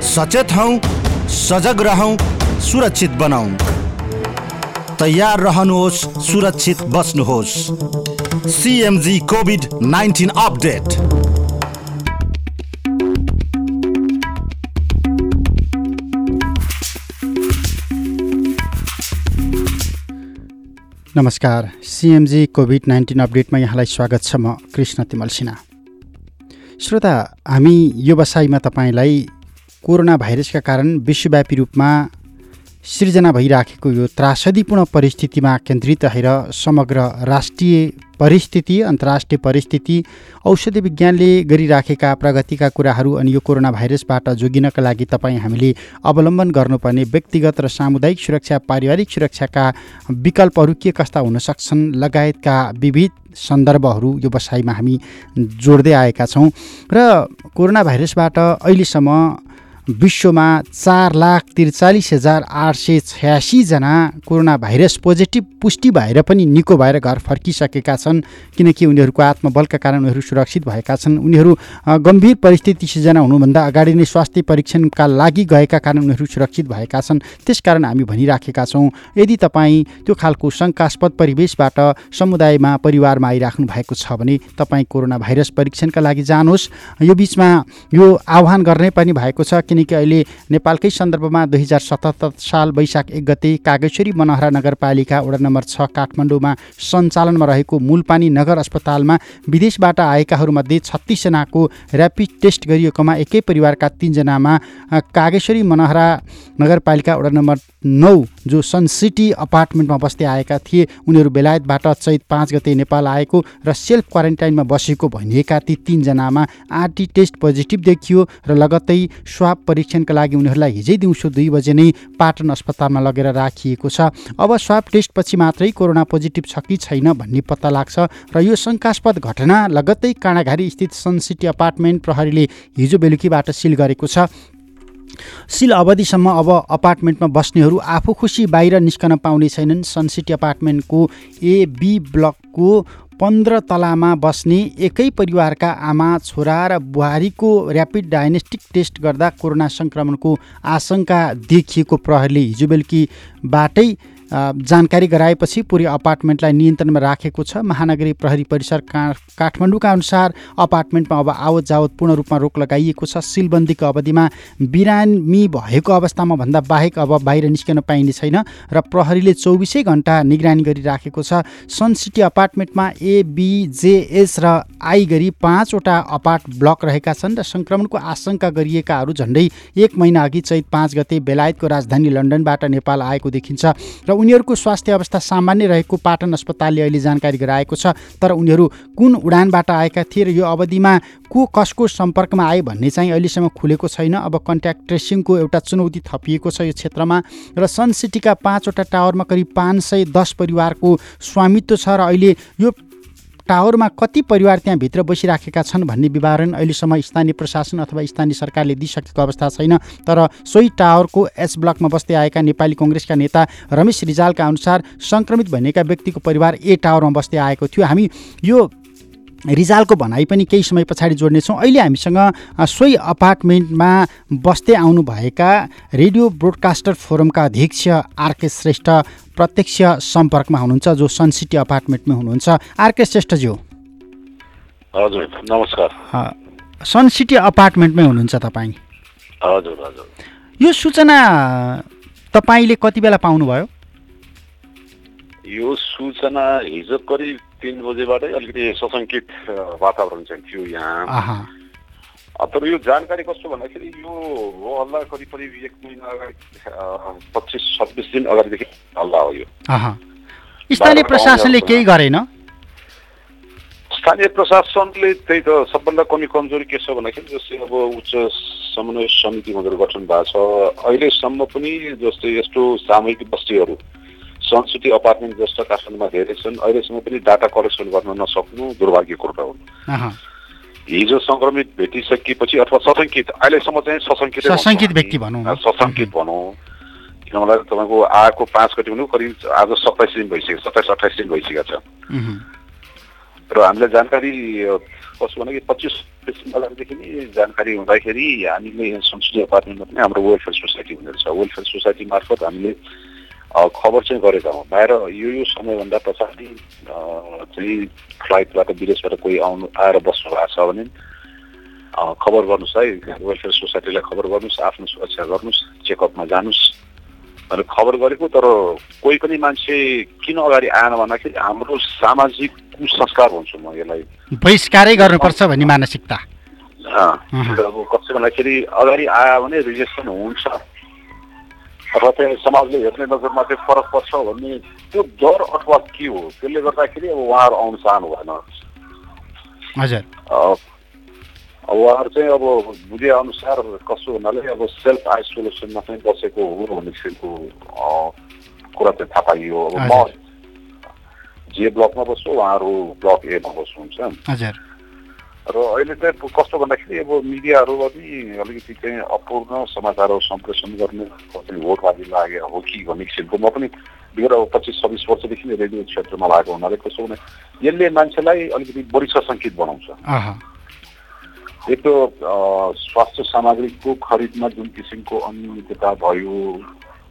सचेत हौ सजग रहौँ सुरक्षित बनाऊ। तयार रहनुहोस् सुरक्षित बस्नुहोस्। CMG Covid nineteen update. नमस्कार। सिएमजी कोभिड नाइन्टिन अपडेटमा यहाँलाई स्वागत छ म कृष्ण तिमल सिन्हा। श्रोता हामी यो बसाइमा तपाईँलाई कोरोना भाइरसका कारण विश्वव्यापी रूपमा सिर्जना भइराखेको यो त्रासदीपूर्ण परिस्थितिमा केन्द्रित रहेर समग्र राष्ट्रिय परिस्थिति अन्तर्राष्ट्रिय परिस्थिति औषधि विज्ञानले गरिराखेका प्रगतिका कुराहरू अनि यो कोरोना भाइरसबाट जोगिनका लागि तपाईँ हामीले अवलम्बन गर्नुपर्ने व्यक्तिगत र सामुदायिक सुरक्षा पारिवारिक सुरक्षाका विकल्पहरू के कस्ता हुन सक्छन् लगायतका विविध सन्दर्भहरू यो बसाइमा हामी जोड्दै आएका छौँ। र कोरोना भाइरसबाट अहिलेसम्म विश्वमा चार लाख त्रिचालिस हजार आठ सय छयासीजना कोरोना भाइरस पोजिटिभ पुष्टि भएर पनि निको भएर घर फर्किसकेका छन् किनकि उनीहरूको आत्मबलका कारण उनीहरू सुरक्षित भएका छन्। उनीहरू गम्भीर परिस्थिति सिर्जना हुनुभन्दा अगाडि नै स्वास्थ्य परीक्षणका लागि गएका कारण उनीहरू सुरक्षित भएका छन्। त्यसकारण हामी भनिराखेका छौँ यदि तपाईँ त्यो खालको शङ्कास्पद परिवेशबाट समुदायमा परिवारमा आइराख्नु भएको छ भने तपाईँ कोरोना भाइरस परीक्षणका लागि जानुहोस्। यो बिचमा यो आह्वान गर्ने पनि भएको छ किनकि अहिले नेपालकै सन्दर्भमा दुई हजार सतहत्तर साल वैशाख एक गते कागेश्वरी मनहरा नगरपालिका वडा नम्बर छ काठमाडौँमा सञ्चालनमा रहेको मूलपानी नगर अस्पतालमा विदेशबाट आएकाहरूमध्ये छत्तिसजनाको ऱ्यापिड टेस्ट गरिएकोमा एकै परिवारका तिनजनामा कागेश्वरी मनहरा नगरपालिका वडा नम्बर नौ जो सन सिटी अपार्टमेन्टमा बस्दै आएका थिए उनीहरू बेलायतबाट चैत पाँच गते नेपाल आएको र सेल्फ क्वारेन्टाइनमा बसेको भनिएका ती तिनजनामा आरटी टेस्ट पोजिटिभ देखियो र लगत्तै स्वाब परीक्षणका लागि उनीहरूलाई हिजै दिउँसो दुई बजे नै पाटन अस्पतालमा लगेर राखिएको छ। अब स्वाब टेस्टपछि मात्रै कोरोना पोजिटिभ छ कि छैन भन्ने पत्ता लाग्छ र यो शङ्कास्पद घटना लगत्तै काँडाघारी स्थित सन सिटी अपार्टमेन्ट प्रहरीले हिजो बेलुकीबाट सिल गरेको छ। सिल अवधिसम्म अब अपार्टमेन्टमा बस्नेहरू आफू खुसी बाहिर निस्कन पाउने छैनन्। सन सिटी अपार्टमेन्टको ए बी ब्लकको पन्ध्र तलामा बस्ने एकै परिवारका आमा छोरा र बुहारीको ऱ्यापिड डायग्नोस्टिक टेस्ट गर्दा कोरोना सङ्क्रमणको आशंका देखिएको प्रहरीले हिजो बेलुकीबाटै जानकारी गराएपछि पुरै अपार्टमेन्टलाई नियन्त्रणमा राखेको छ। महानगरी प्रहरी परिसर का काठमाडौँका अनुसार अपार्टमेन्टमा अब आवत जावत पूर्ण रूपमा रोक लगाइएको छ। सिलबन्दीको अवधिमा बिरामी भएको अवस्थामा भन्दा बाहेक अब बाहिर निस्कन पाइने छैन र प्रहरीले चौबिसै घन्टा निगरानी गरिराखेको छ। सन सिटी अपार्टमेन्टमा एबिजेएस र आई गरी पाँचवटा अपार्ट ब्लक रहेका छन् र सङ्क्रमणको आशंका गरिएकाहरू झन्डै एक महिना अघि चैत पाँच गते बेलायतको राजधानी लन्डनबाट नेपाल आएको देखिन्छ। र उनीहरूको स्वास्थ्य अवस्था सामान्य रहेको पाटन अस्पतालले अहिले जानकारी गराएको छ। तर उनीहरू कुन उडानबाट आएका थिए र यो अवधिमा को कसको सम्पर्कमा आए भन्ने चाहिँ अहिलेसम्म खुलेको छैन। अब कन्ट्याक्ट ट्रेसिङको एउटा चुनौती थपिएको छ यो क्षेत्रमा र सन सिटीका पाँचवटा टावरमा करिब पाँच सय दस परिवारको स्वामित्व छ र अहिले यो टावरमा कति परिवार त्यहाँभित्र बसिराखेका छन् भन्ने विवरण अहिलेसम्म स्थानीय प्रशासन अथवा स्थानीय सरकारले दिइसकेको अवस्था छैन। तर सोही टावरको एस ब्लकमा बस्दै आएका नेपाली कङ्ग्रेसका नेता रमेश रिजालका अनुसार सङ्क्रमित भनिएका व्यक्तिको परिवार ए टावरमा बस्दै आएको थियो। हामी यो रिजालको भनाइ पनि केही समय पछाडि जोड्नेछौँ। अहिले हामीसँग सोही अपार्टमेन्टमा बस्दै आउनुभएका रेडियो ब्रोडकास्टर फोरमका अध्यक्ष आरके श्रेष्ठ प्रत्यक्ष सम्पर्कमा हुनुहुन्छ जो सन सिटी अपार्टमेन्टमा हुनुहुन्छ। आरके श्रेष्ठज्यू। हजुर नमस्कार। सन सिटी अपार्टमेन्टमै हुनुहुन्छ तपाईँ? हजुर हजुर। यो सूचना तपाईँले कति बेला पाउनुभयो? यो सूचना हिजो करिब तिन बजेबाटै अलिकति सशङ्कित वातावरण चाहिँ थियो यहाँ। तर यो जानकारी कस्तो भन्दाखेरि यो हो हल्ला करिब करिब एक महिना अगाडि पच्चिस छब्बिस दिन अगाडिदेखि हल्ला हो यो। स्थानीय प्रशासनले केही गरेन? स्थानीय प्रशासनले त्यही त सबभन्दा कमी कमजोरी के छ भन्दाखेरि जस्तै अब उच्च समन्वय समिति उनीहरू गठन भएको छ। अहिलेसम्म पनि जस्तै यस्तो सामूहिक बस्तीहरू सनसिटी अपार्टमेन्ट जस्ता काठमाडौँमा धेरै छन्। अहिलेसम्म पनि डाटा कलेक्सन गर्न नसक्नु दुर्भाग्यको कुरा हो। हिजो सङ्क्रमित भेटिसकेपछि अथवा सशङ्कित अहिलेसम्म चाहिँ सशङ्कित सशङ्कित व्यक्ति भनौँ। सशङ्कित भनौँ। किनभने तपाईँको आएको पाँच गति हुनु करिब आज सत्ताइस दिन भइसक्यो सत्ताइस अठाइस दिन भइसकेको छ। र हामीलाई जानकारी कस्तो भने कि पच्चिस अगाडिदेखि नै जानकारी हुँदाखेरि हामीले यहाँ संसदीय अपार्टमेन्टमा पनि हाम्रो वेलफेयर सोसाइटी हुँदो रहेछ। वेलफेयर सोसाइटी मार्फत हामीले खबर चाहिँ गरेका हौँ बाहिर यो यो समयभन्दा पछाडि चाहिँ फ्लाइटबाट विदेशबाट कोही आउनु आएर बस्नु भएको छ भने खबर गर्नुहोस् है वेलफेयर सोसाइटीलाई खबर गर्नुहोस् आफ्नो सुरक्षा गर्नुहोस् चेकअपमा जानुहोस् भनेर खबर गरेको तर कोही पनि मान्छे किन अगाडि आएन भन्दाखेरि हाम्रो सामाजिक कुसंस्कार भन्छु म यसलाई बहिष्कारै गर्नुपर्छ भन्ने मानसिकता। अब कसै भन्दाखेरि अगाडि आयो भने रिजेक्सन हुन्छ अथवा चाहिँ समाजले हेर्ने नजरमा चाहिँ फरक पर्छ भन्ने त्यो डर अथवा के हो त्यसले गर्दाखेरि अब उहाँहरू आउनु चाहनु भएन हजुर उहाँहरू चाहिँ अब बुझे अनुसार कसो हुनाले अब सेल्फ आइसोलेसनमा चाहिँ बसेको हो भन्ने किसिमको कुरा चाहिँ थाहा पाइयो अब म जे ब्लकमा बस्छु उहाँहरू ब्लक एमा बस्नुहुन्छ हजुर र अहिले चाहिँ कस्तो भन्दाखेरि अब मिडियाहरू पनि अलिकति चाहिँ अपूर्ण समाचारहरू सम्प्रेषण गर्ने कति भोटबाजी लागेको हो कि भन्ने किसिमको म पनि विगत अब पच्चिस छब्बिस वर्षदेखि नै रेडियो क्षेत्रमा लागेको हुनाले कसो भने यसले मान्छेलाई अलिकति बढी सशङ्कित बनाउँछ। एक त स्वास्थ्य सामग्रीको खरिदमा जुन किसिमको अनियमितता भयो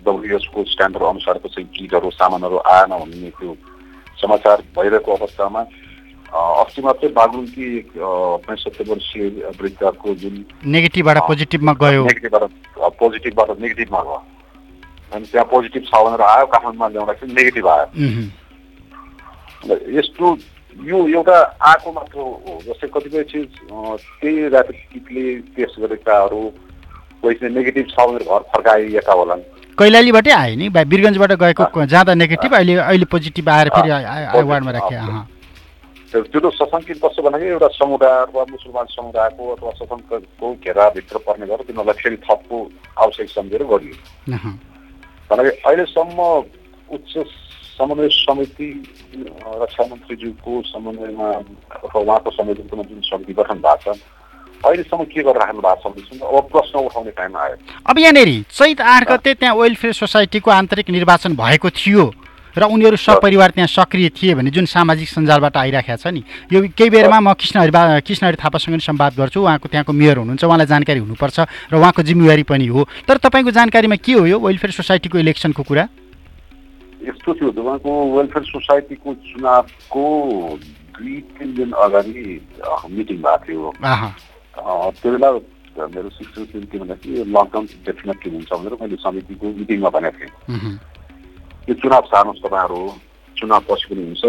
डब्लुएसको स्ट्यान्डर्ड अनुसारको चाहिँ किटहरू सामानहरू आएन भन्ने त्यो समाचार भइरहेको अवस्थामा अस्ति मात्रै बागलुङकी पैँसत्तर वर्षीय वृद्धको जुन नेगेटिभबाट पोजिटिभमा गयो। नेगेटिभबाट पोजिटिभबाट नेगेटिभमा गयो। अनि त्यहाँ पोजिटिभ छ भनेर आयो काठमाडौँमा ल्याउँदाखेरि नेगेटिभ आयो। यस्तो यो एउटा आएको मात्र हो जस्तै कतिपय चिज त्यही ऱ्यापिड किटले टेस्ट गरेकाहरू कोही चाहिँ नेगेटिभ छ भनेर घर फर्काइएका होलान्। कैलालीबाटै आयो नि बा वीरगन्जबाट गएको जाँदा नेगेटिभ अहिले अहिले पोजिटिभ आएर फेरि वार्डमा राखे त्यो सशङ्कित कस्तो भन्दाखेरि एउटा समुदाय अथवा मुसलमान समुदायको अथवा सशङ्कको घेराभित्र पर्ने गरेर तिनीहरूलाई फेरि थपको आवश्यक सम्झेर गरियो। भन्दाखेरि अहिलेसम्म उच्च समन्वय समिति रक्षा मन्त्रीज्यूको समन्वयमा अथवा उहाँको संयोजकमा जुन समिति गठन भएको छ अहिलेसम्म के गरेर राख्नु भएको छ अब प्रश्न उठाउने टाइम आयो। अब यहाँनिर चैत आठ गते त्यहाँ वेलफेयर सोसाइटीको आन्तरिक निर्वाचन भएको थियो। र उनीहरू सपरिवार त्यहाँ सक्रिय थिए भने जुन सामाजिक सञ्जालबाट आइराखेको छ नि यो केही बेरमा म कृष्णहरि बा कृष्णहरि थापासँग नि संवाद गर्छु। उहाँको त्यहाँको मेयर हुनुहुन्छ उहाँलाई जानकारी हुनुपर्छ र उहाँको जिम्मेवारी पनि हो। तर तपाईँको जानकारीमा के हो यो वेलफेयर सोसाइटीको इलेक्सनको कुरा? यस्तो थियो उहाँको वेलफेयर सोसाइटीको चुनावको दुई तिन दिन अगाडि मिटिङ भएको थियो। त्यो बेला मेरो चाहिँ के भन्दाखेरि लकडाउन डेफिनेटली हुन्छ भनेर मैले समितिको मिटिङमा भनेको थिएँ। यो चुनाव सार्नुहोस् तपाईँहरू चुनाव पछि पनि हुन्छ।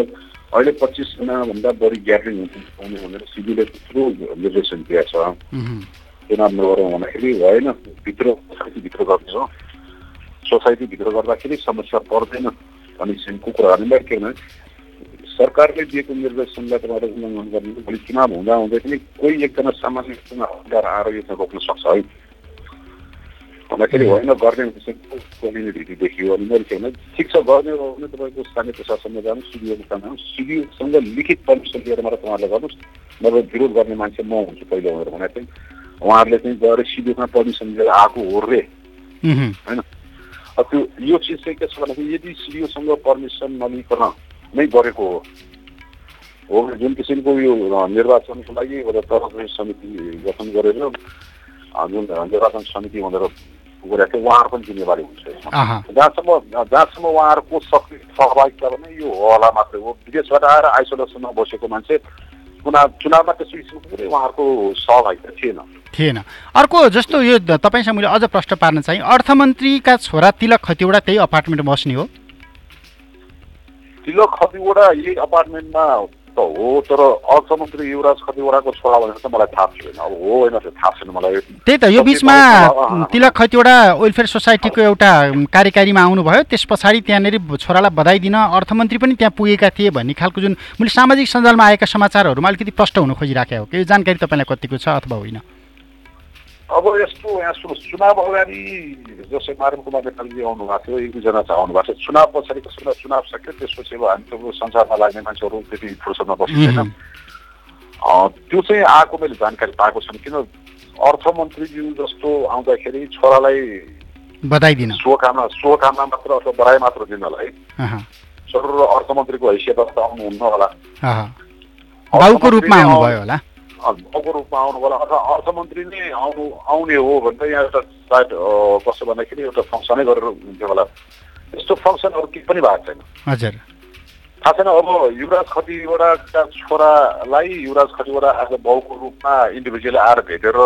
अहिले पच्चिसजनाभन्दा बढी ग्यादरिङ हुने भनेर सिबीले थुप्रो निर्देशन दिएको छ। चुनाव नगरौँ भन्दाखेरि भएन भित्र सोसाइटीभित्र गर्ने हो। सोसाइटीभित्र गर्दाखेरि समस्या पर्दैन भन्ने किसिमको कुरा हामीले के भने सरकारले दिएको निर्देशनलाई तपाईँहरू उल्लङ्घन गर्ने भोलि चुनाव हुँदा हुँदै पनि कोही एकजना सामान्य चुनाव आएर यो चाहिँ रोक्न सक्छ है। भन्दाखेरि होइन गर्ने कम्युनिटी देखियो अनि मैले के भने ठिक छ गर्ने हो भने तपाईँको स्थानीय प्रशासनमा जानु सिडिओको काम जानु सिडिओसँग लिखित पर्मिसन लिएर मात्र उहाँहरूले गर्नुहोस् नभए विरोध गर्ने मान्छे म हुन्छु पहिलो भनेर भनेको थिएँ उहाँहरूले चाहिँ गएर सिडिओमा पर्मिसन लिएर आएको हो रे होइन अब त्यो यो चिज चाहिँ के छ भन्दाखेरि यदि सिडिओसँग पर्मिसन नलिकन नै गरेको हो हो भने जुन किसिमको यो निर्वाचनको लागि एउटा तर्फे समिति गठन गरेर जुन निर्वाचन समिति भनेर गरेको थियो उहाँहरू पनि जिम्मेवारी हुन्छ जहाँसम्म जहाँसम्म उहाँहरूको सक्रिय सहभागिता भने यो होला मात्रै हो विदेशबाट आएर आइसोलेसनमा बसेको मान्छे चुनाव चुनावमा त्यस्तो किसिमको कुनै उहाँहरूको सहभागिता थिएन थिएन अर्को जस्तो यो तपाईँसँग मैले अझ प्रश्न पार्न चाहिँ अर्थमन्त्रीका छोरा तिलक खतिवडा त्यही अपार्टमेन्टमा बस्ने हो तिलक खतिवडा यही अपार्टमेन्टमा त हो तर अर्थमन्त्री युवराज खतिवडाको छोरा भनेर चाहिँ मलाई थाहा छैन। अब हो होइन थाहा छैन मलाई। त्यही त यो बिचमा तिलक खतिवडा वेलफेयर सोसाइटीको एउटा कार्यकारीमा आउनुभयो। त्यस पछाडि त्यहाँनिर छोरालाई बधाई दिन अर्थमन्त्री पनि त्यहाँ पुगेका थिए भन्ने खालको जुन मैले सामाजिक सञ्जालमा आएका समाचारहरूमा अलिकति प्रष्ट हुन खोजिराखेको हो। कि यो जानकारी तपाईँलाई कतिको छ अथवा होइन? अब यस्तो यहाँ सुन्नुहोस् चुनाव अगाडि जसै मारुम कुमार नेपालजी आउनु भएको थियो एक दुईजना चाहिँ आउनु भएको थियो चुनाव पछाडि कसै बेला चुनाव सक्यो त्यसपछि अब हामी त संसारमा लाग्ने मान्छेहरू त्यति फुर्सदमा अँ, त्यो चाहिँ आएको मैले जानकारी पाएको छैन किन अर्थमन्त्रीज्यू जस्तो आउँदाखेरि छोरालाई बधाई दिन शुभकामना शुभकामना मात्र अथवा बधाई मात्र दिनलाई सर अर्थमन्त्रीको हैसियतबाट आउनुहुन्न होला। बाउको रूपमा आउनुभयो होला गाउँको रूपमा आउनु होला। अथवा अर्थमन्त्री नै आउनु आउने हो भने त यहाँ एउटा सायद कस्तो भन्दाखेरि एउटा फङ्सनै गरेर हुन्थ्यो होला। यस्तो फङ्सनहरू केही पनि भएको छैन। हजुर। थाहा छैन अब युवराज खतिवटाका छोरालाई युवराज खतिवटा आज बाउको रूपमा इन्डिभिजुअली आएर भेटेर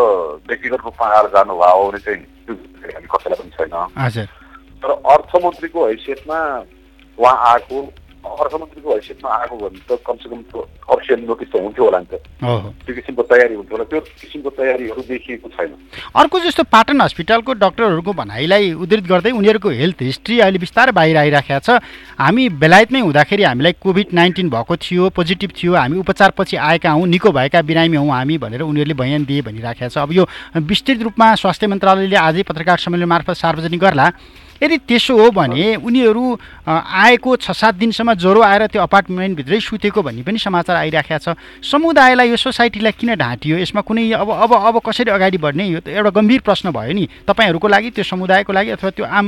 व्यक्तिगत रूपमा आएर जानुभयो भने चाहिँ कसैलाई पनि छैन। तर अर्थमन्त्रीको हैसियतमा उहाँ आएको अर्थमन्त्रीको हैसियतमा आएको भने त कमसेकम त्यो अफिसियल नोटिस त हुन्थ्यो होला नि त त्यो किसिमको तयारी हुन्थ्यो होला त्यो किसिमको तयारीहरू देखिएको छैन अर्को जस्तो पाटन हस्पिटलको डक्टरहरूको भनाइलाई उद्धृत गर्दै उनीहरूको हेल्थ हिस्ट्री अहिले बिस्तारै बाहिर आइराखेको छ हामी बेलायतमै हुँदाखेरि हामीलाई कोभिड नाइन्टिन भएको थियो पोजिटिभ थियो हामी उपचारपछि आएका हौँ निको भएका बिरामी हौँ हामी भनेर उनीहरूले बयान दिए भनिराखेको छ अब यो विस्तृत रूपमा स्वास्थ्य मन्त्रालयले आजै पत्रकार सम्मेलन मार्फत सार्वजनिक गर्ला यदि त्यसो हो भने उनीहरू आएको छ सात दिनसम्म ज्वरो आएर त्यो अपार्टमेन्टभित्रै सुतेको भन्ने पनि समाचार आइराखेको छ। समुदायलाई यो सोसाइटीलाई किन ढाँटियो? यसमा कुनै अब अब अब कसरी अगाडि बढ्ने? यो त एउटा गम्भीर प्रश्न भयो नि। तपाईँहरूको लागि त्यो समुदायको लागि अथवा त्यो आम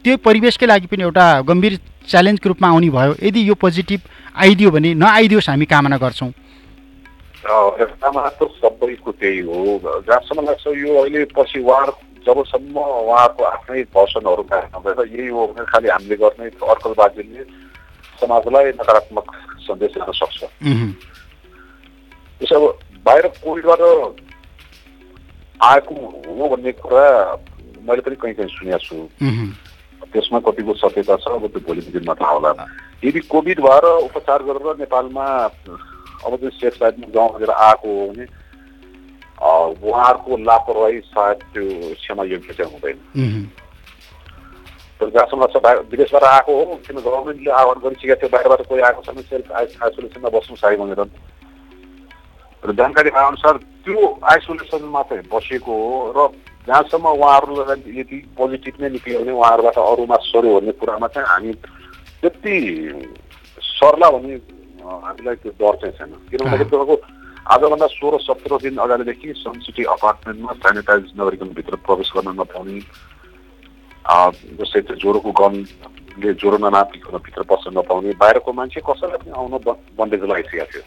त्यो परिवेशकै लागि पनि एउटा गम्भीर च्यालेन्जको रूपमा आउने भयो। यदि यो पोजिटिभ आइदियो भने नआइदियोस् हामी कामना गर्छौँ। सबैको त्यही हो। जहाँसम्म लाग्छ यो अहिले पछि उहाँ जबसम्म उहाँहरूको आफ्नै भर्सनहरू नभएर यही हो भने खालि हामीले गर्ने अर्कलबाजीले समाजलाई नकारात्मक सन्देश दिन सक्छ। त्यसो अब बाहिर कोभिडबाट आएको हो भन्ने कुरा मैले पनि कहीँ कहीँ सुनेको छु। त्यसमा कतिको सत्यता छ अब त्यो भोलिको दिनमा थाहा होला यदि कोभिड भएर उपचार गरेर नेपालमा अब त्यो सेफ साइडमा गाउँ बगेर आएको हो भने उहाँहरूको लापरवाही सायद त्यो क्षमा योग्य चाहिँ हुँदैन बाहिर विदेशबाट आएको हो किन गभर्मेन्टले आह्वान गरिसकेको थियो बाहिरबाट कोही आएको छ भने सेल्फ आइस आइसोलेसनमा बस्नु साई भनेर र जानकारी अनुसार त्यो आइसोलेसनमा चाहिँ बसेको हो र जहाँसम्म उहाँहरूलाई यदि पोजिटिभ नै निक्ल्यो भने उहाँहरूबाट अरूमा सर्यो भन्ने कुरामा चाहिँ हामी त्यति सर्ला भन्ने हामीलाई त्यो डर चाहिँ छैन किनभने तपाईँको आजभन्दा सोह्र सत्र दिन अगाडिदेखि सन सिटी अपार्टमेन्टमा सेनिटाइज नगरिकन भित्र प्रवेश गर्न नपाउने जस्तै ज्वरोको गनले ज्वरो ननापिकन भित्र पस्न नपाउने बाहिरको मान्छे कसैलाई पनि आउन बन्देज लगाइसकेको थियो।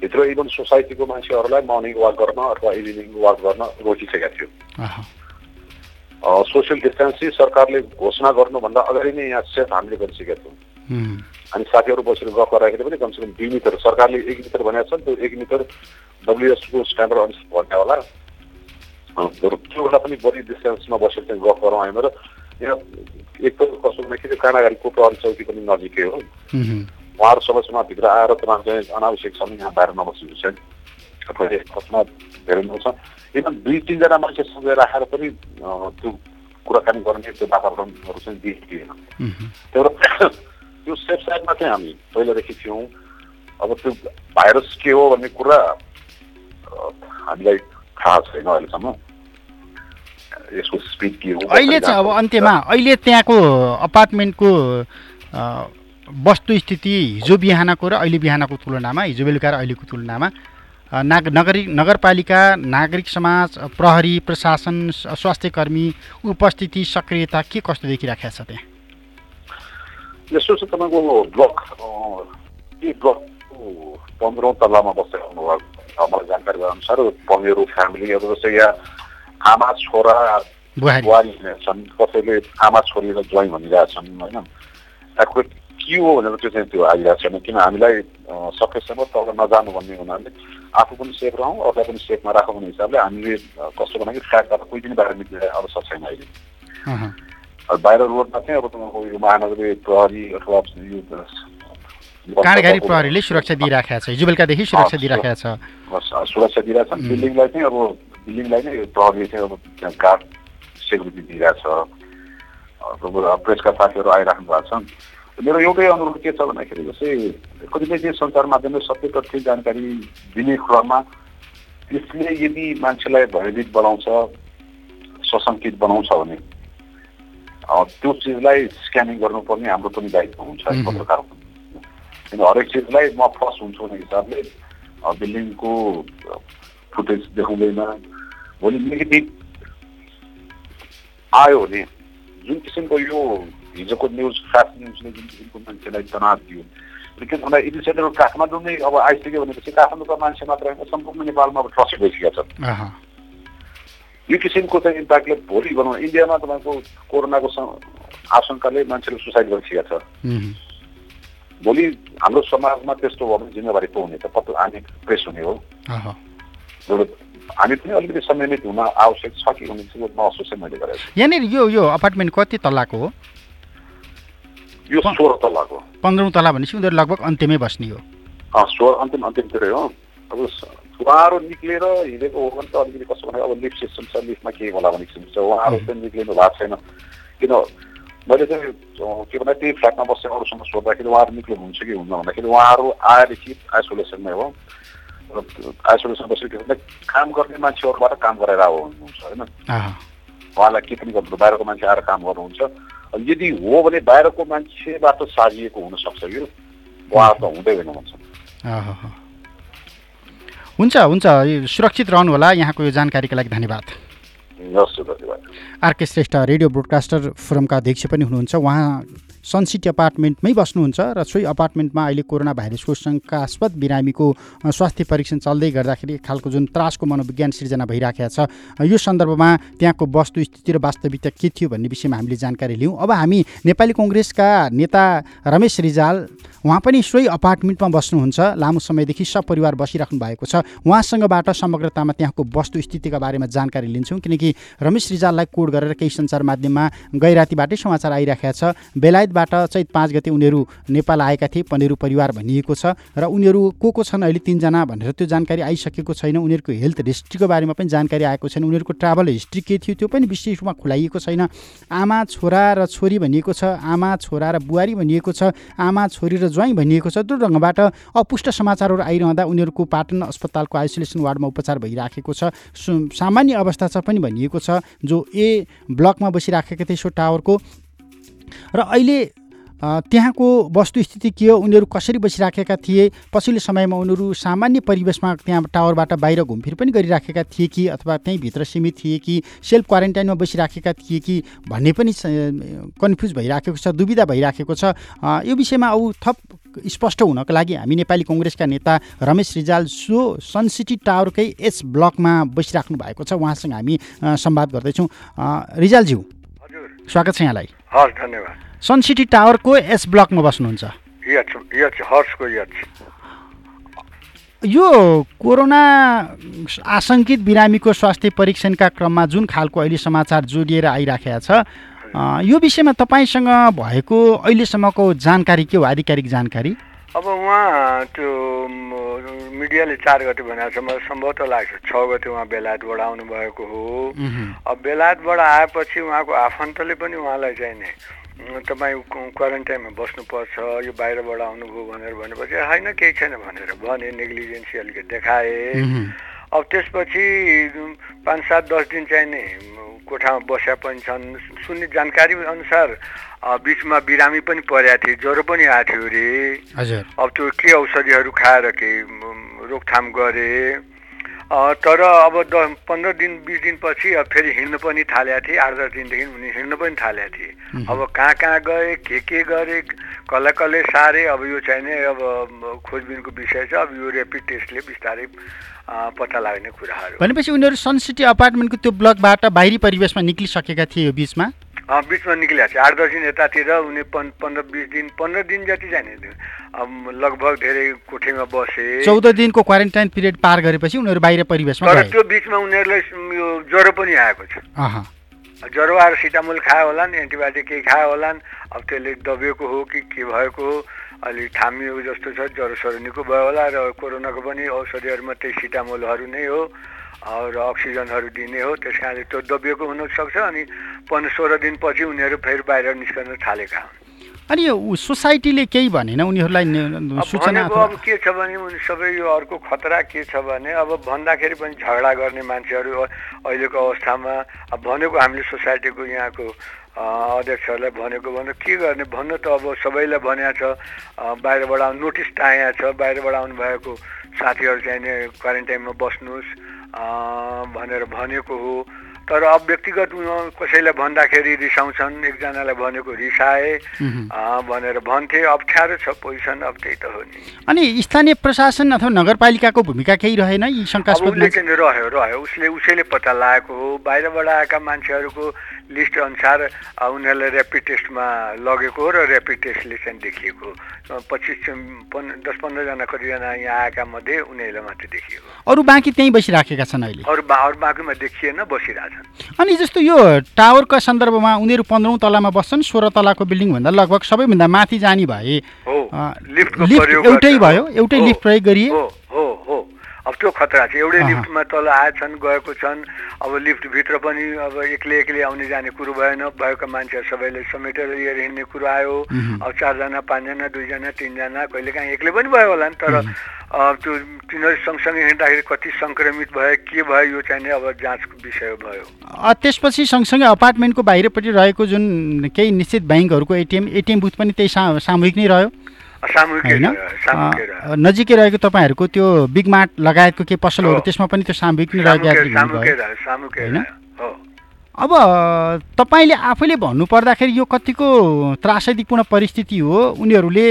भित्र इभन सोसाइटीको मान्छेहरूलाई मर्निङ वाक गर्न अथवा इभिनिङ वाक गर्न रोकिसकेका थियो। सोसियल डिस्टेन्सिङ सरकारले घोषणा गर्नुभन्दा अगाडि नै यहाँ सेफ हामीले गरिसकेका थियौँ। अनि साथीहरू बसेर गफ गर्दाखेरि पनि कमसेकम दुई मिटर सरकारले एक मिटर भनेको छ नि त्यो एक मिटर डब्लुएसको स्ट्यान्डर्ड अनुसार भन्ने होला। त्योभन्दा पनि बढी डिस्टेन्समा बसेर चाहिँ गफ गरौँ हामी। र यहाँ एक त कस्तो भन्दाखेरि काँडागाडीको प्रहरी चौकी पनि नजिकै हो। उहुँ, उहाँहरू सबैसँग भित्र आएर तपाईँ चाहिँ अनावश्यक छ यहाँ बाहिर नबस्नु अथवा यसमा धेरै नछ इभन दुई तिनजना मान्छेसँग राखेर पनि त्यो कुराकानी गर्ने त्यो वातावरणहरू चाहिँ देखिएन। उहुँ, त्यो त्यो सेफ साइडमा चाहिँ हामी पहिलादेखि थियौँ। अब त्यो भाइरस के हो भन्ने कुरा हामीलाई थाहा छैन अहिलेसम्म। यसको स्पिड के हो अहिले चाहिँ अब अन्त्यमा अहिले त्यहाँको अपार्टमेन्टको वस्तुस्थिति हिजो बिहानको र अहिले बिहानको तुलनामा हिजो बेलुका र अहिलेको तुलनामा नाग नगरी नगरपालिका नागरिक समाज प्रहरी प्रशासन स- स्वास्थ्य कर्मी उपस्थिति सक्रियता के कस्तो देखिराखेको छ त्यहाँ? यसो चाहिँ तपाईँको ब्लक अँ, के ब्लकको पन्ध्रौँ तल्लामा बसेर आउनुभएको मलाई जानकारी भए अनुसार पन्ध्र फ्यामिलीहरू जस्तै यहाँ आमा छोरा बुहारी छन् कसैले आमा छोरीलाई ज्वाइँ भनिरहेछन् होइन एक्चुअली के हो भनेर त्यो चाहिँ त्यो आइरहेको छैन किन हामीलाई सकेसम्म तल नजानु भन्ने हुनाले आफू पनि सेफ रहौँ अरूलाई पनि सेफमा राखौँ भन्ने हिसाबले हामीले कस्तो भन्दाखेरि फ्ल्याटबाट कोही पनि बाहिर निक्लिने अवसर छैन अहिले बाहिर रोडमा चाहिँ अब तपाईँको यो महानगरीय प्रहरी अथवा काँडघारी प्रहरीले सुरक्षा दिइराखेको छ हिजो बेलुकादेखि सुरक्षा दिइराखेको छ सुरक्षा दिइरहेछन् उम्. बिल्डिङलाई चाहिँ अब बिल्डिङलाई नै प्रहरीले चाहिँ अब त्यहाँ गार्ड सेक्युरिटी दिइरहेछ प्रेसका साथीहरू आइराख्नु भएको छन् मेरो एउटै अनुरोध के छ भन्दाखेरि जस्तै कतिपय चाहिँ सञ्चार माध्यमले सत्य तथ्य जानकारी दिने क्रममा त्यसले यदि मान्छेलाई भयभीत बनाउँछ सशङ्कित बनाउँछ भने त्यो चिजलाई स्क्यानिङ गर्नुपर्ने हाम्रो पनि दायित्व हुन्छ है. पत्रकारको किन हरेक चिजलाई म फर्स्ट हुन्छु भन्ने हिसाबले बिल्डिङको फुटेज देखाउँदैन। भोलि नेगेटिभ आयो भने जुन किसिमको यो हिजोको न्युज फास्ट न्युजले जुन किसिमको मान्छेलाई तनाव दियो किन भन्दा इनिसिएटिभ काठमाडौँ नै अब आइसक्यो भनेपछि काठमाडौँका मान्छे मात्र होइन सम्पूर्ण नेपालमा अब ट्रस्ट भइसकेका छन् यो किसिमको चाहिँ इम्प्याक्टले भोलि भनौँ इन्डियामा तपाईँको कोरोनाको आशंकाले मान्छेले सुसाइड गरिसकेका छ। भोलि हाम्रो समाजमा त्यस्तो भयो भने जिम्मेवारी हुने त पत्र हामी प्रेस हुने हो। हामी पनि अलिकति संयमित हुन आवश्यक छ कि चाहिँ महसुस चाहिँ मैले गरेको छु। यहाँनिर यो यो अपार्टमेन्ट कति तल्लाको हो? यो सोह्र तल्लाको पन्ध्रौँ तला भनेपछि उनीहरू लगभग अन्त्यमै बस्ने हो। सोह्र अन्तिम अन्तिमतिरै हो। अब उहाँहरू निक्लेर हिँडेको हो भने त अलिकति कस्तो भने अब लिफ्ट सिस्टम छ लिफ्टमा के होला भन्ने किसिम छ उहाँहरू चाहिँ निक्लिनु भएको छैन किन मैले चाहिँ के भन्दा त्यही फ्ल्याटमा बसेर अरूसँग सोद्धाखेरि उहाँहरू निक्लिनुहुन्छ कि हुन्न भन्दाखेरि उहाँहरू आएदेखि आइसोलेसनमै हो र आइसोलेसन बसेर के भन्दा काम गर्ने मान्छेहरूबाट काम गराएर आएको हुनुहुन्छ होइन उहाँलाई के पनि गर्नु बाहिरको मान्छे आएर काम गर्नुहुन्छ यदि हो भने बाहिरको मान्छेबाट साजिएको हुनसक्छ यो उहाँ त हुँदै होइन भन्छ। हुन्छ हुन्छ। सुरक्षित रहनु होला यहाँको यो जानकारीका लागि धन्यवाद। आरके श्रेष्ठ रेडियो ब्रोडकास्टर फोरमका अध्यक्ष पनि हुनुहुन्छ। उहाँ सनसिटी अपार्टमेन्टमै बस्नुहुन्छ र सोही अपार्टमेन्टमा अहिले कोरोना भाइरसको शङ्कास्पद बिरामीको स्वास्थ्य परीक्षण चल्दै गर्दाखेरि खालको जुन त्रासको मनोविज्ञान सिर्जना भइराखेको छ यो सन्दर्भमा त्यहाँको वस्तुस्थिति र वास्तविकता के थियो भन्ने विषयमा हामीले जानकारी लियौँ। अब हामी नेपाली कङ्ग्रेसका नेता रमेश रिजाल उहाँ पनि सोही अपार्टमेन्टमा बस्नुहुन्छ। लामो समयदेखि सपरिवार बसिराख्नु भएको छ। उहाँसँगबाट समग्रतामा त्यहाँको वस्तुस्थितिका बारेमा जानकारी लिन्छौँ किनकि रमेश रिजाललाई कोड गरेर केही सञ्चार माध्यममा गैरातीबाटै समाचार आइराखेको छ। बेलायतबाट चैत पाँच गते उनीहरू नेपाल आएका थिए पनेरु परिवार भनिएको छ र उनीहरू को को छन् अहिले तिनजना भनेर त्यो जानकारी आइसकेको छैन। उनीहरूको हेल्थ हिस्ट्रीको बारेमा पनि जानकारी आएको छैन। उनीहरूको ट्राभल हिस्ट्री के थियो त्यो पनि विशेष रूपमा खुलाइएको छैन। आमा छोरा र छोरी भनिएको छ आमा छोरा र बुहारी भनिएको छ आमा छोरी र ज्वाइँ भनिएको छ। त्यो ढङ्गबाट अपुष्ट समाचारहरू आइरहँदा उनीहरूको पाटन अस्पतालको आइसोलेसन वार्डमा उपचार भइराखेको छ। सामान्य अवस्था छ पनि भनिएको छ जो ए ब्लकमा बसिराखेका थिए सो टावरको। र अहिले त्यहाँको वस्तुस्थिति के हो? उनीहरू कसरी बसिराखेका थिए? पछिल्लो समयमा उनीहरू सामान्य परिवेशमा त्यहाँ टावरबाट बाहिर घुमफिर पनि गरिराखेका थिए कि अथवा त्यहीँभित्र सीमित थिए कि सेल्फ क्वारेन्टाइनमा बसिराखेका थिए कि भन्ने पनि कन्फ्युज भइराखेको छ दुविधा भइराखेको छ। यो विषयमा अब थप स्पष्ट हुनको लागि हामी नेपाली कङ्ग्रेसका नेता रमेश रिजाल सो सन सिटी टावरकै एच ब्लकमा बसिराख्नु भएको छ। उहाँसँग हामी अ, संवाद गर्दैछौँ। रिजालज्यू स्वागत छ यहाँलाई। हस् धन्यवाद। सन सिटी टावरको एस ब्लकमा बस्नुहुन्छ। यो कोरोना आशङ्कित बिरामीको स्वास्थ्य परीक्षणका क्रममा जुन खालको अहिले समाचार जोडिएर आइराखेको छ यो विषयमा तपाईँसँग भएको अहिलेसम्मको जानकारी के हो? आधिकारिक जानकारी? अब उहाँ त्यो मिडियाले चार गते भनेको छ मलाई सम्भवतः लाग्छ छ गते उहाँ बेलायतबाट आउनुभएको हो। अब बेलायतबाट आएपछि उहाँको आफन्तले पनि उहाँलाई चाहिँ नि "उम्, तपाईँ क्व- क्वारेन्टाइनमा बस्नुपर्छ यो बाहिरबाट आउनुभयो भनेर भनेपछि होइन केही छैन भनेर भने नेग्लिजेन्सी अलिकति देखाए। अब त्यसपछि पाँच सात दस दिन चाहिँ नि कोठामा बस्या पनि छन्। सुन्ने जानकारी अनुसार बिचमा बिरामी पनि परेका थिए ज्वरो पनि आएको थियो अरे हजुर। अब त्यो के औषधिहरू खाएर उम्, रोकथाम गरे। तर अब द पन्ध्र दिन बिस दिनपछि अब फेरि हिँड्नु पनि थालेका थिए आठ दस दिनदेखि उनी हिँड्नु पनि थालेका थिए। अब कहाँ कहाँ गए के के गरे कसलाई कसले सारे अब यो चाहिँ नै अब खोजबिनको विषय छ अब यो रेपिड टेस्टले बिस्तारै पत्ता लाग्ने कुराहरू। भनेपछि उनीहरू सन सिटी अपार्टमेन्टको त्यो ब्लकबाट बाहिरी परिवेशमा निक्लिसकेका थिए यो बिचमा? बिचमा निक्लिएको छ आठ दस दिन यतातिर उनी पन् पन्ध्र बिस दिन पन्ध्र दिन जति जाने लगभग धेरै कोठीमा बसे। चौध दिनको क्वारेन्टाइन पिरियड पार गरेपछि उनीहरू बाहिर परिवेशमा तर त्यो बिचमा उनीहरूलाई यो ज्वरो पनि आएको छ। ज्वरो आएर सिटामोल खायो होलान् एन्टिबायोटिक केही खायो होलान्। अब त्यसले दबिएको हो कि के भएको हो अलि थामिएको जस्तो छ ज्वरो सरो निको भयो होला र कोरोनाको पनि औषधिहरूमा त्यही सिटामोलहरू नै हो र अक्सिजनहरू दिने हो। त्यस कारणले त्यो दबिएको हुनसक्छ अनि पन्ध्र सोह्र दिनपछि उनीहरू फेरि बाहिर निस्कन थालेका हुन्। अनि यो सोसाइटीले केही भनेन? उनीहरूलाई भनेको अब के छ भने उनी सबै यो अर्को खतरा के छ भने अब भन्दाखेरि पनि झगडा गर्ने मान्छेहरू अहिलेको अवस्थामा अब भनेको हामीले सोसाइटीको यहाँको अध्यक्षहरूलाई भनेको भन्नु के गर्ने? भन्नु त अब सबैलाई भनेको छ। बाहिरबाट आउनु नोटिस टाँगेको छ। बाहिरबाट आउनुभएको साथीहरू चाहिँ नि क्वारेन्टाइनमा बस्नुहोस् भनेर भनेको हो। तर अब व्यक्तिगत कसैलाई भन्दाखेरि रिसाउँछन् एकजनालाई भनेको रिसाए भनेर भन्थे। अप्ठ्यारो छ पोजिसन अब त्यही त हो नि। अनि स्थानीय प्रशासन अथवा नगरपालिकाको भूमिका केही रहेन? यी शङ्कास्पद उसले चाहिँ रह्यो रह्यो। उसले उसैले पत्ता लगाएको हो। बाहिरबाट आएका मान्छेहरूको लिस्ट अनुसार अ, उनीहरूलाई ऱ्यापिड टेस्टमा लगेको हो र ऱ्यापिड टेस्टले चाहिँ देखिएको। पच्चिस पन् दस पन्ध्रजना कतिजना यहाँ आएका मध्ये उनीहरूलाई मात्रै देखिएको। अरू बाँकी त्यहीँ बसिराखेका छन् अहिले? अरू बा अरू बाँकीमा देखिएन बसिरहेछन्। अनि जस्तो यो टावरका सन्दर्भमा उनीहरू पन्ध्रौँ तलामा बस्छन् सोह्र तलाको बिल्डिङभन्दा लगभग सबैभन्दा माथि जाने भए हो। लिफ्ट एउटै। भयो एउटै लिफ्ट प्रयोग गरिए। हो। अब त्यो खतरा छ। एउटै। लिफ्टमा तल आएछन् गएको छन् अब लिफ्टभित्र पनि अब एक्लै एक्लै आउने जाने कुरो भएन। भएका मान्छेहरू सबैले समेटेर लिएर हिँड्ने कुरो आयो। अब चारजना पाँचजना दुईजना तिनजना कहिलेकाहीँ एक्लै पनि भयो होला नि तर अब त्यो तिनीहरू सँगसँगै हिँड्दाखेरि कति सङ्क्रमित भयो के भयो यो चाहिँ अब जाँचको विषय भयो। त्यसपछि सँगसँगै अपार्टमेन्टको बाहिरपट्टि रहेको जुन केही निश्चित ब्याङ्कहरूको एटिएम एटिएम बुथ पनि त्यही सामूहिक नै रह्यो। नजिकै रहेको तपाईँहरूको त्यो बिग मार्ट लगायतको केही पसलहरू। त्यसमा पनि त्यो सामूहिक नै रहेको अब तपाईँले आफैले भन्नुपर्दाखेरि यो कतिको त्रासदीपूर्ण परिस्थिति हो। उनीहरूले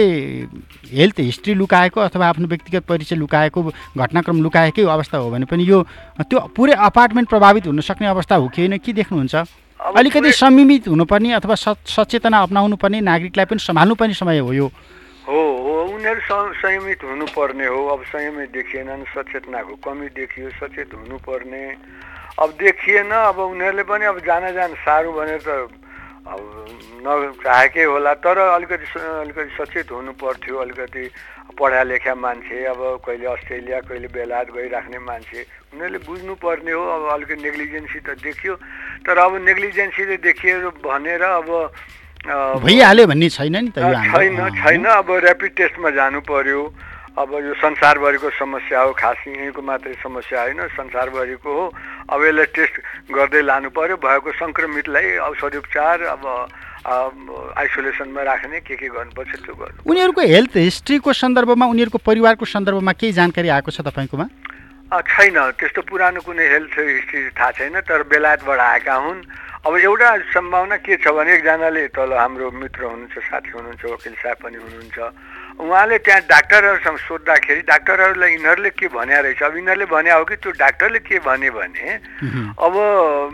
हेल्थ हिस्ट्री लुकाएको अथवा आफ्नो व्यक्तिगत परिचय लुकाएको घटनाक्रम लुकाएकै अवस्था हो भने पनि यो त्यो पुरै अपार्टमेन्ट प्रभावित हुन सक्ने अवस्था हो कि होइन? के देख्नुहुन्छ? अलिकति संयमित हुनुपर्ने अथवा सचेतना अप्नाउनु पर्ने नागरिकलाई पनि सम्हाल्नु पर्ने समय हो यो। उनीहरू संयमित हुनुपर्ने हो। अब संयमित देखिएनन् सचेतनाको कमी देखियो सचेत हुनुपर्ने। अब देखिएन अब उनीहरूले पनि अब जान जान साह्रो भनेर त अब नचाहेकै होला। तर अलिकति अलिकति सचेत हुनु पर्थ्यो अलिकति पढा लेखा मान्छे अब कहिले अस्ट्रेलिया कहिले बेलायत गइराख्ने मान्छे उनीहरूले बुझ्नुपर्ने हो। अब अलिकति नेग्लिजेन्सी त देखियो। तर अब नेग्लिजेन्सीले देखियो भनेर अब भइहाल्यो भन्ने छैन नि त छैन छैन। अब ऱ्यापिड टेस्टमा जानु पर्यो। अब यो संसारभरिको समस्या हो खास यहीँको मात्रै समस्या होइन संसारभरिको हो। अब यसलाई टेस्ट गर्दै लानु पर्यो। भएको सङ्क्रमितलाई औषधि उपचार अब आइसोलेसनमा राख्ने के के गर्नुपर्छ त्यो गर्नु। उनीहरूको हेल्थ हिस्ट्रीको सन्दर्भमा उनीहरूको परिवारको सन्दर्भमा केही जानकारी आएको छ तपाईँकोमा छैन। त्यस्तो पुरानो कुनै हेल्थ हिस्ट्री थाहा छैन तर बेलायतबाट आएका हुन्। अब एउटा सम्भावना के छ भने एकजनाले तल हाम्रो मित्र हुनुहुन्छ साथी हुनुहुन्छ वकिल साहब पनि हुनुहुन्छ। उहाँले त्यहाँ डाक्टरहरूसँग सोद्धाखेरि डाक्टरहरूलाई यिनीहरूले के भन्या रहेछ? अब यिनीहरूले भन्या हो कि त्यो डाक्टरले के भने भने अब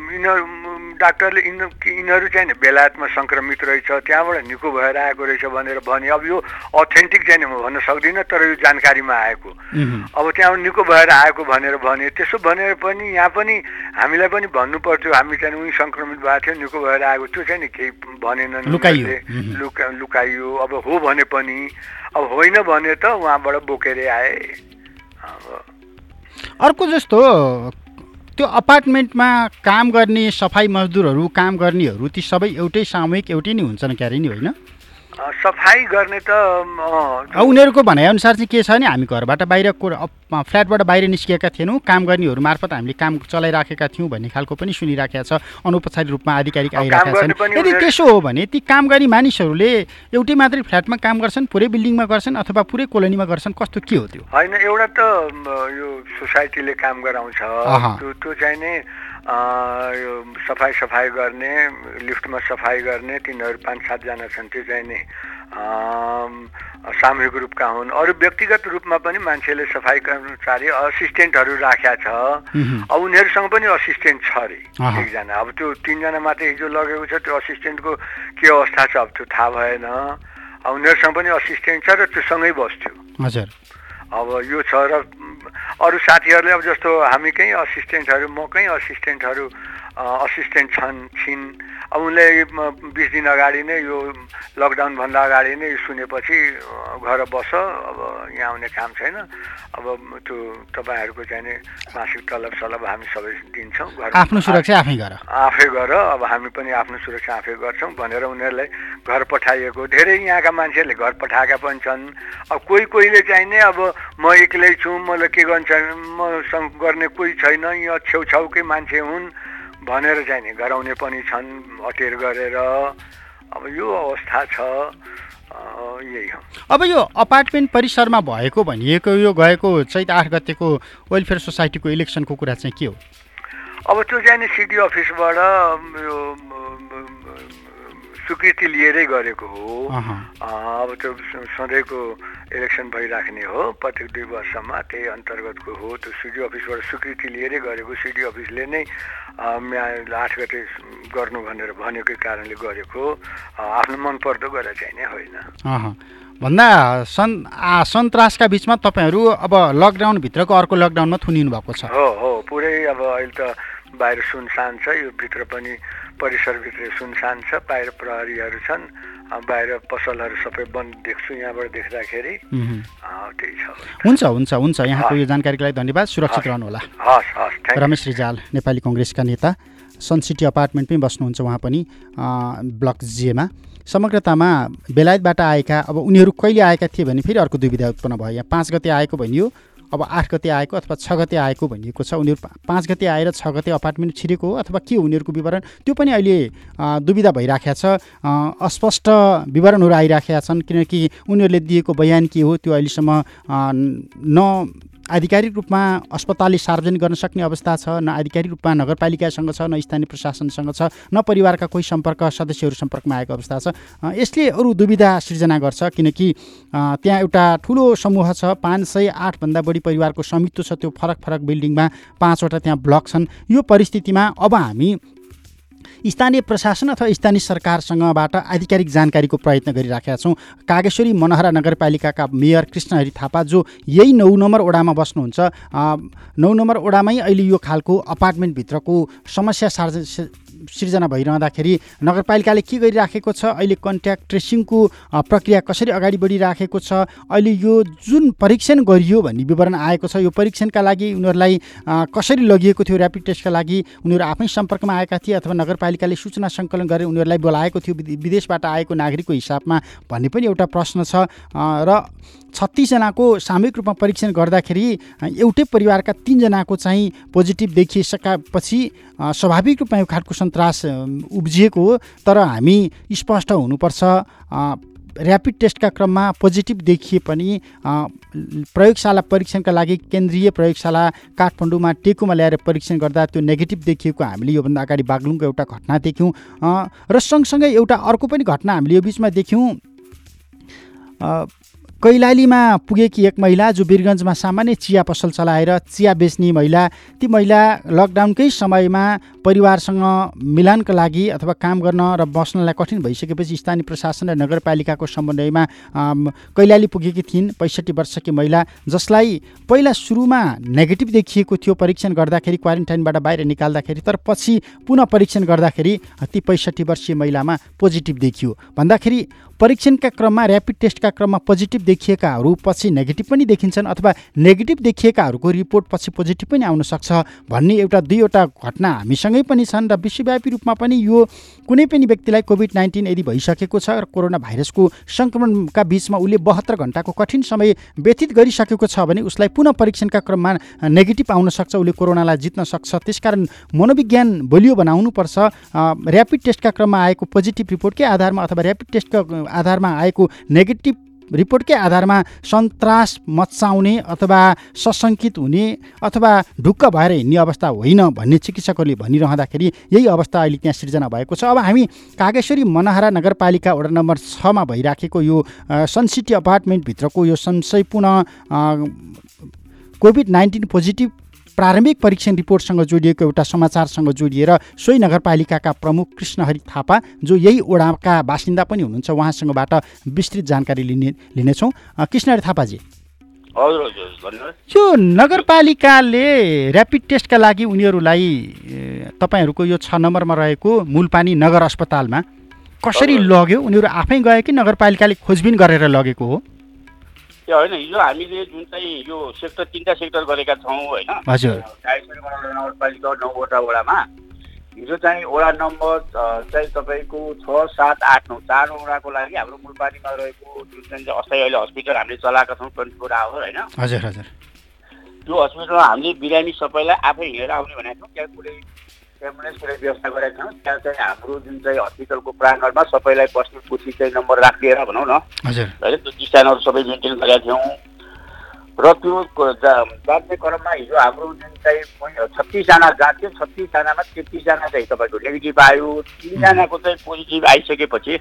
यिनीहरू डाक्टरले यिनीहरू यिनीहरू चाहिँ नि बेलायतमा सङ्क्रमित रहेछ त्यहाँबाट निको भएर आएको रहेछ भनेर भने अब यो अथेन्टिक चाहिँ म भन्न सक्दिनँ तर यो जानकारीमा आएको। अब त्यहाँ निको भएर आएको भनेर भने त्यसो भनेर पनि यहाँ पनि हामीलाई पनि भन्नु पर्थ्यो हामी चाहिँ उही सङ्क्रमित भएको थियो निको भएर आएको त्यो चाहिँ नि केही भनेनन्। लुका लुकाइयो। अब हो भने पनि अब होइन भने त उहाँबाट बोकेरै आए। अब अर्को जस्तो त्यो अपार्टमेन्टमा काम गर्ने सफाइ मजदुरहरू काम गर्नेहरू ती सबै एउटै सामूहिक एउटै नै हुन्छन् क्यारे नि होइन? सफाइ गर्ने त उनीहरूको भनाइअनुसार चाहिँ के छ भने हामी घरबाट बाहिर फ्ल्याटबाट बाहिर निस्किएका थिएनौँ। काम गर्नेहरू मार्फत हामीले काम चलाइराखेका थियौँ भन्ने खालको पनि सुनिराखेका छ। अनौपचारिक रूपमा आधिकारिक आइरहेका छन्। यदि त्यसो हो भने ती काम गर्ने मानिसहरूले एउटै मात्रै फ्ल्याटमा काम गर्छन् पुरै बिल्डिङमा गर्छन् अथवा पुरै कोलोनीमा गर्छन् कस्तो के हो त्यो? होइन एउटा त यो सोसाइटीले काम गराउँछ। त्यो चाहिँ सफाइ सफाइ गर्ने लिफ्टमा सफाइ गर्ने तिनीहरू पाँच सातजना छन् त्यो चाहिँ नि। सामूहिक रूपका हुन्। अरू व्यक्तिगत रूपमा पनि मान्छेले सफाइ कर्मचारी असिस्टेन्टहरू राखेका छ। अब उनीहरूसँग पनि असिस्टेन्ट छ अरे। एकजना। अब त्यो तिनजना मात्रै हिजो लगेको छ त्यो असिस्टेन्टको के अवस्था छ अब त्यो थाहा भएन। उनीहरूसँग पनि असिस्टेन्ट छ र त्यो सँगै बस्थ्यो। हजुर। अब यो छ र अरू साथीहरूले अब जस्तो हामी कहीँ असिस्टेन्टहरू म कहीँ असिस्टेन्टहरू असिस्टेन्ट छन् छिन्। अब उनले बिस दिन अगाडि नै यो लकडाउनभन्दा अगाडि नै सुनेपछि घर बस अब यहाँ आउने काम छैन। अब त्यो तपाईँहरूको चाहिँ मासिक तलब सलब हामी सबै दिन्छौँ। घर आफ्नो सुरक्षा आफै गर। आफै गर अब हामी पनि आफ्नो सुरक्षा आफै गर्छौँ भनेर उनीहरूलाई घर पठाइएको। धेरै यहाँका मान्छेहरूले घर पठाएका पनि छन्। अब कोही कोहीले चाहिँ नि अब म एक्लै छु मलाई के गर्छ मसँग गर्ने कोही छैन यहाँ छेउछाउकै मान्छे हुन् भनेर चाहिँ नि गराउने पनि छन् अटेर गरेर। अब यो अवस्था छ यही हो। अब यो अपार्टमेन्ट परिसरमा भएको भनिएको यो गएको चैत आठ गतेको वेलफेयर सोसाइटीको इलेक्सनको कुरा चाहिँ के हो? अब त्यो चाहिँ नि सिडी अफिसबाट यो स्वीकृति लिएरै गरेको हो। अब त्यो सधैँको इलेक्सन भइराख्ने हो प्रत्येक दुई वर्षमा त्यही अन्तर्गतको हो। त्यो सिडी अफिसबाट स्वीकृति लिएरै गरेको सिडी अफिसले नै आठ गते गर्नु भनेर भनेकै कारणले गरेको आफ्नो मन पर्दो गरेर चाहिँ नै होइन। भन्दा सन् सन्तासका बिचमा तपाईँहरू अब लकडाउनभित्रको अर्को लकडाउनमा थुनिनु भएको छ। हो हो। पुरै अब अहिले त बाहिर सुनसान छ यो भित्र पनि परिसरभित्र सुनसान छ बाहिर प्रहरीहरू छन् बाहिर पसलहरू सबै बन्द देख्छु यहाँबाट देख्दाखेरि त्यही छ। हुन्छ हुन्छ हुन्छ यहाँको यो जानकारीको लागि धन्यवाद सुरक्षित रहनुहोला। हस् हस् रमेश रिजाल नेपाली कङ्ग्रेसका नेता सन सिटी अपार्टमेन्टमै बस्नुहुन्छ उहाँ पनि ब्लक जिएमा समग्रतामा बेलायतबाट आएका अब उनीहरू कहिले आएका थिए भने फेरि अर्को दुविधा उत्पन्न भयो यहाँ पाँच गते आएको भनियो अब आठ गते आएको अथवा छ गते आएको भनिएको छ उनीहरू पाँच गते आएर छ गते अपार्टमेन्ट छिरेको हो अथवा के उनीहरूको विवरण? त्यो पनि अहिले दुविधा भइराखेको छ। अस्पष्ट विवरणहरू आइराखेका छन् किनकि उनीहरूले दिएको बयान के हो त्यो अहिलेसम्म न आधिकारिक रूपमा अस्पतालले सार्वजनिक गर्न सक्ने अवस्था छ न आधिकारिक रूपमा नगरपालिकासँग छ न स्थानीय प्रशासनसँग छ न परिवारका कोही सम्पर्क सदस्यहरू सम्पर्कमा आएको अवस्था छ। यसले अरू दुविधा सिर्जना गर्छ किनकि त्यहाँ एउटा ठुलो समूह छ पाँच सय आठभन्दा बढी परिवारको स्वामित्व छ त्यो फरक फरक बिल्डिङमा पाँचवटा त्यहाँ ब्लक छन्। यो परिस्थितिमा अब हामी स्थानीय प्रशासन अथवा स्थानीय सरकारसँगबाट आधिकारिक जानकारीको प्रयत्न गरिराखेका छौँ। कागेश्वरी मनहरा नगरपालिकाका मेयर कृष्णहरि थापा जो यही नौ नम्बर ओडामा बस्नुहुन्छ नौ नम्बर ओडामै अहिले यो खालको अपार्टमेन्टभित्रको समस्या सार्ज सिर्जना भइरहँदाखेरि नगरपालिकाले के गरिराखेको छ? अहिले कन्ट्याक्ट ट्रेसिङको प्रक्रिया कसरी अगाडि बढिराखेको छ? अहिले यो जुन परीक्षण गरियो भन्ने विवरण आएको छ यो परीक्षणका लागि उनीहरूलाई कसरी लगिएको थियो ऱ्यापिड टेस्टका लागि? उनीहरू आफै सम्पर्कमा आएका थिए अथवा नगरपालिकाले सूचना सङ्कलन गरेर उनीहरूलाई बोलाएको थियो विदेशबाट आएको नागरिकको हिसाबमा? भन्ने पनि एउटा प्रश्न छ। र छत्तिसजनाको सामूहिक रूपमा परीक्षण गर्दाखेरि एउटै परिवारका तिनजनाको चाहिँ पोजिटिभ देखिसकेपछि स्वाभाविक रूपमा यो खालको सन्तास उब्जिएको हो तर हामी स्पष्ट हुनुपर्छ। ऱ्यापिड टेस्टका क्रममा पोजिटिभ देखिए पनि प्रयोगशाला परीक्षणका लागि केन्द्रीय प्रयोगशाला काठमाडौँमा टेकुमा ल्याएर परीक्षण गर्दा त्यो नेगेटिभ देखिएको हामीले योभन्दा अगाडि बागलुङको एउटा घटना देख्यौँ। र सँगसँगै एउटा अर्को पनि घटना हामीले यो बिचमा देख्यौँ। कैलालीमा पुगेकी एक महिला जो वीरगन्जमा सामान्य चिया पसल चलाएर चिया बेच्ने महिला ती महिला लकडाउनकै समयमा परिवारसँग मिलानका लागि अथवा काम गर्न र बस्नलाई कठिन भइसकेपछि स्थानीय प्रशासन र नगरपालिकाको समन्वयमा कैलाली पुगेकी थिइन् पैँसठी वर्षकी महिला जसलाई पहिला सुरुमा नेगेटिभ देखिएको थियो परीक्षण गर्दाखेरि क्वारेन्टाइनबाट बाहिर निकाल्दाखेरि तर पछि पुनः परीक्षण गर्दाखेरि ती पैँसठी वर्षीय महिलामा पोजिटिभ देखियो। भन्दाखेरि परीक्षणका क्रममा ऱ्यापिड टेस्टका क्रममा पोजिटिभ देखिएकाहरू पछि नेगेटिभ पनि देखिन्छन् अथवा नेगेटिभ देखिएकाहरूको रिपोर्ट पछि पोजिटिभ पनि आउन सक्छ भन्ने एउटा दुईवटा घटना हामीसँगै पनि छन् र विश्वव्यापी रूपमा पनि यो कुनै पनि व्यक्तिलाई कोभिड नाइन्टिन यदि भइसकेको छ र कोरोना भाइरसको सङ्क्रमणका बिचमा उसले बहत्तर घन्टाको कठिन समय व्यतीत गरिसकेको छ भने उसलाई पुनः परीक्षणका क्रममा नेगेटिभ आउन सक्छ उसले कोरोनालाई जित्न सक्छ। त्यसकारण मनोविज्ञान बलियो बनाउनुपर्छ। ऱ्यापिड टेस्टका क्रममा आएको पोजिटिभ रिपोर्टकै आधारमा अथवा ऱ्यापिड टेस्टका आधारमा आएको नेगेटिभ रिपोर्टकै आधारमा सन्तास मचाउने अथवा सशङ्कित हुने अथवा ढुक्क भएर हिँड्ने अवस्था होइन भन्ने चिकित्सकहरूले भनिरहँदाखेरि यही अवस्था अहिले त्यहाँ सिर्जना भएको छ। अब हामी कागेश्वरी मनहरा नगरपालिका वडा नम्बर छमा भइराखेको यो सनसिटी अपार्टमेन्टभित्रको यो संशयपूर्ण कोभिड नाइन्टिन पोजिटिभ प्रारम्भिक परीक्षण रिपोर्टसँग जोडिएको एउटा समाचारसँग जोडिएर सोही नगरपालिकाका प्रमुख कृष्णहरि थापा जो यही ओडाका बासिन्दा पनि हुनुहुन्छ उहाँसँगबाट विस्तृत जानकारी लिने लिनेछौँ। कृष्णहरि थापाजी। यो नगरपालिकाले ऱ्यापिड टेस्टका लागि उनीहरूलाई तपाईँहरूको यो छ नम्बरमा रहेको मुलपानी नगर अस्पतालमा कसरी लग्यो? उनीहरू आफै गयो कि नगरपालिकाले खोजबिन गरेर लगेको हो? त्यो होइन हिजो हामीले जुन चाहिँ यो सेक्टर तिनवटा सेक्टर गरेका छौँ होइन। नगरपालिका नौवटा वडामा हिजो चाहिँ वडा नम्बर चाहिँ तपाईँको छ सात आठ नौ चार वडाको लागि हाम्रो मूलपानीमा रहेको जुन चाहिँ अस्थायी अहिले हस्पिटल हामीले चलाएका छौँ ट्वेन्टी फोर आवर होइन। हजुर हजुर। त्यो हस्पिटलमा हामीले बिरामी सबैलाई आफै हिँडेर आउने भनेको छौँ त्यहाँ कुनै एम्बुलेन्सको व्यवस्था गरेका छौँ। त्यहाँ चाहिँ हाम्रो जुन चाहिँ हस्पिटलको प्राङ्गणमा सबैलाई बस्ने कुर्सी चाहिँ नम्बर राखिदिएर भनौँ न। हजुर। होइन त्यो डिस्टान्सहरू सबै मेन्टेन गरेका थियौँ। र त्यो जाँच्ने क्रममा हिजो हाम्रो जुन चाहिँ छत्तिसजना जाँच्यो छत्तिसजनामा तेत्तिसजना चाहिँ तपाईँको नेगेटिभ आयो। तिनजनाको चाहिँ पोजिटिभ आइसकेपछि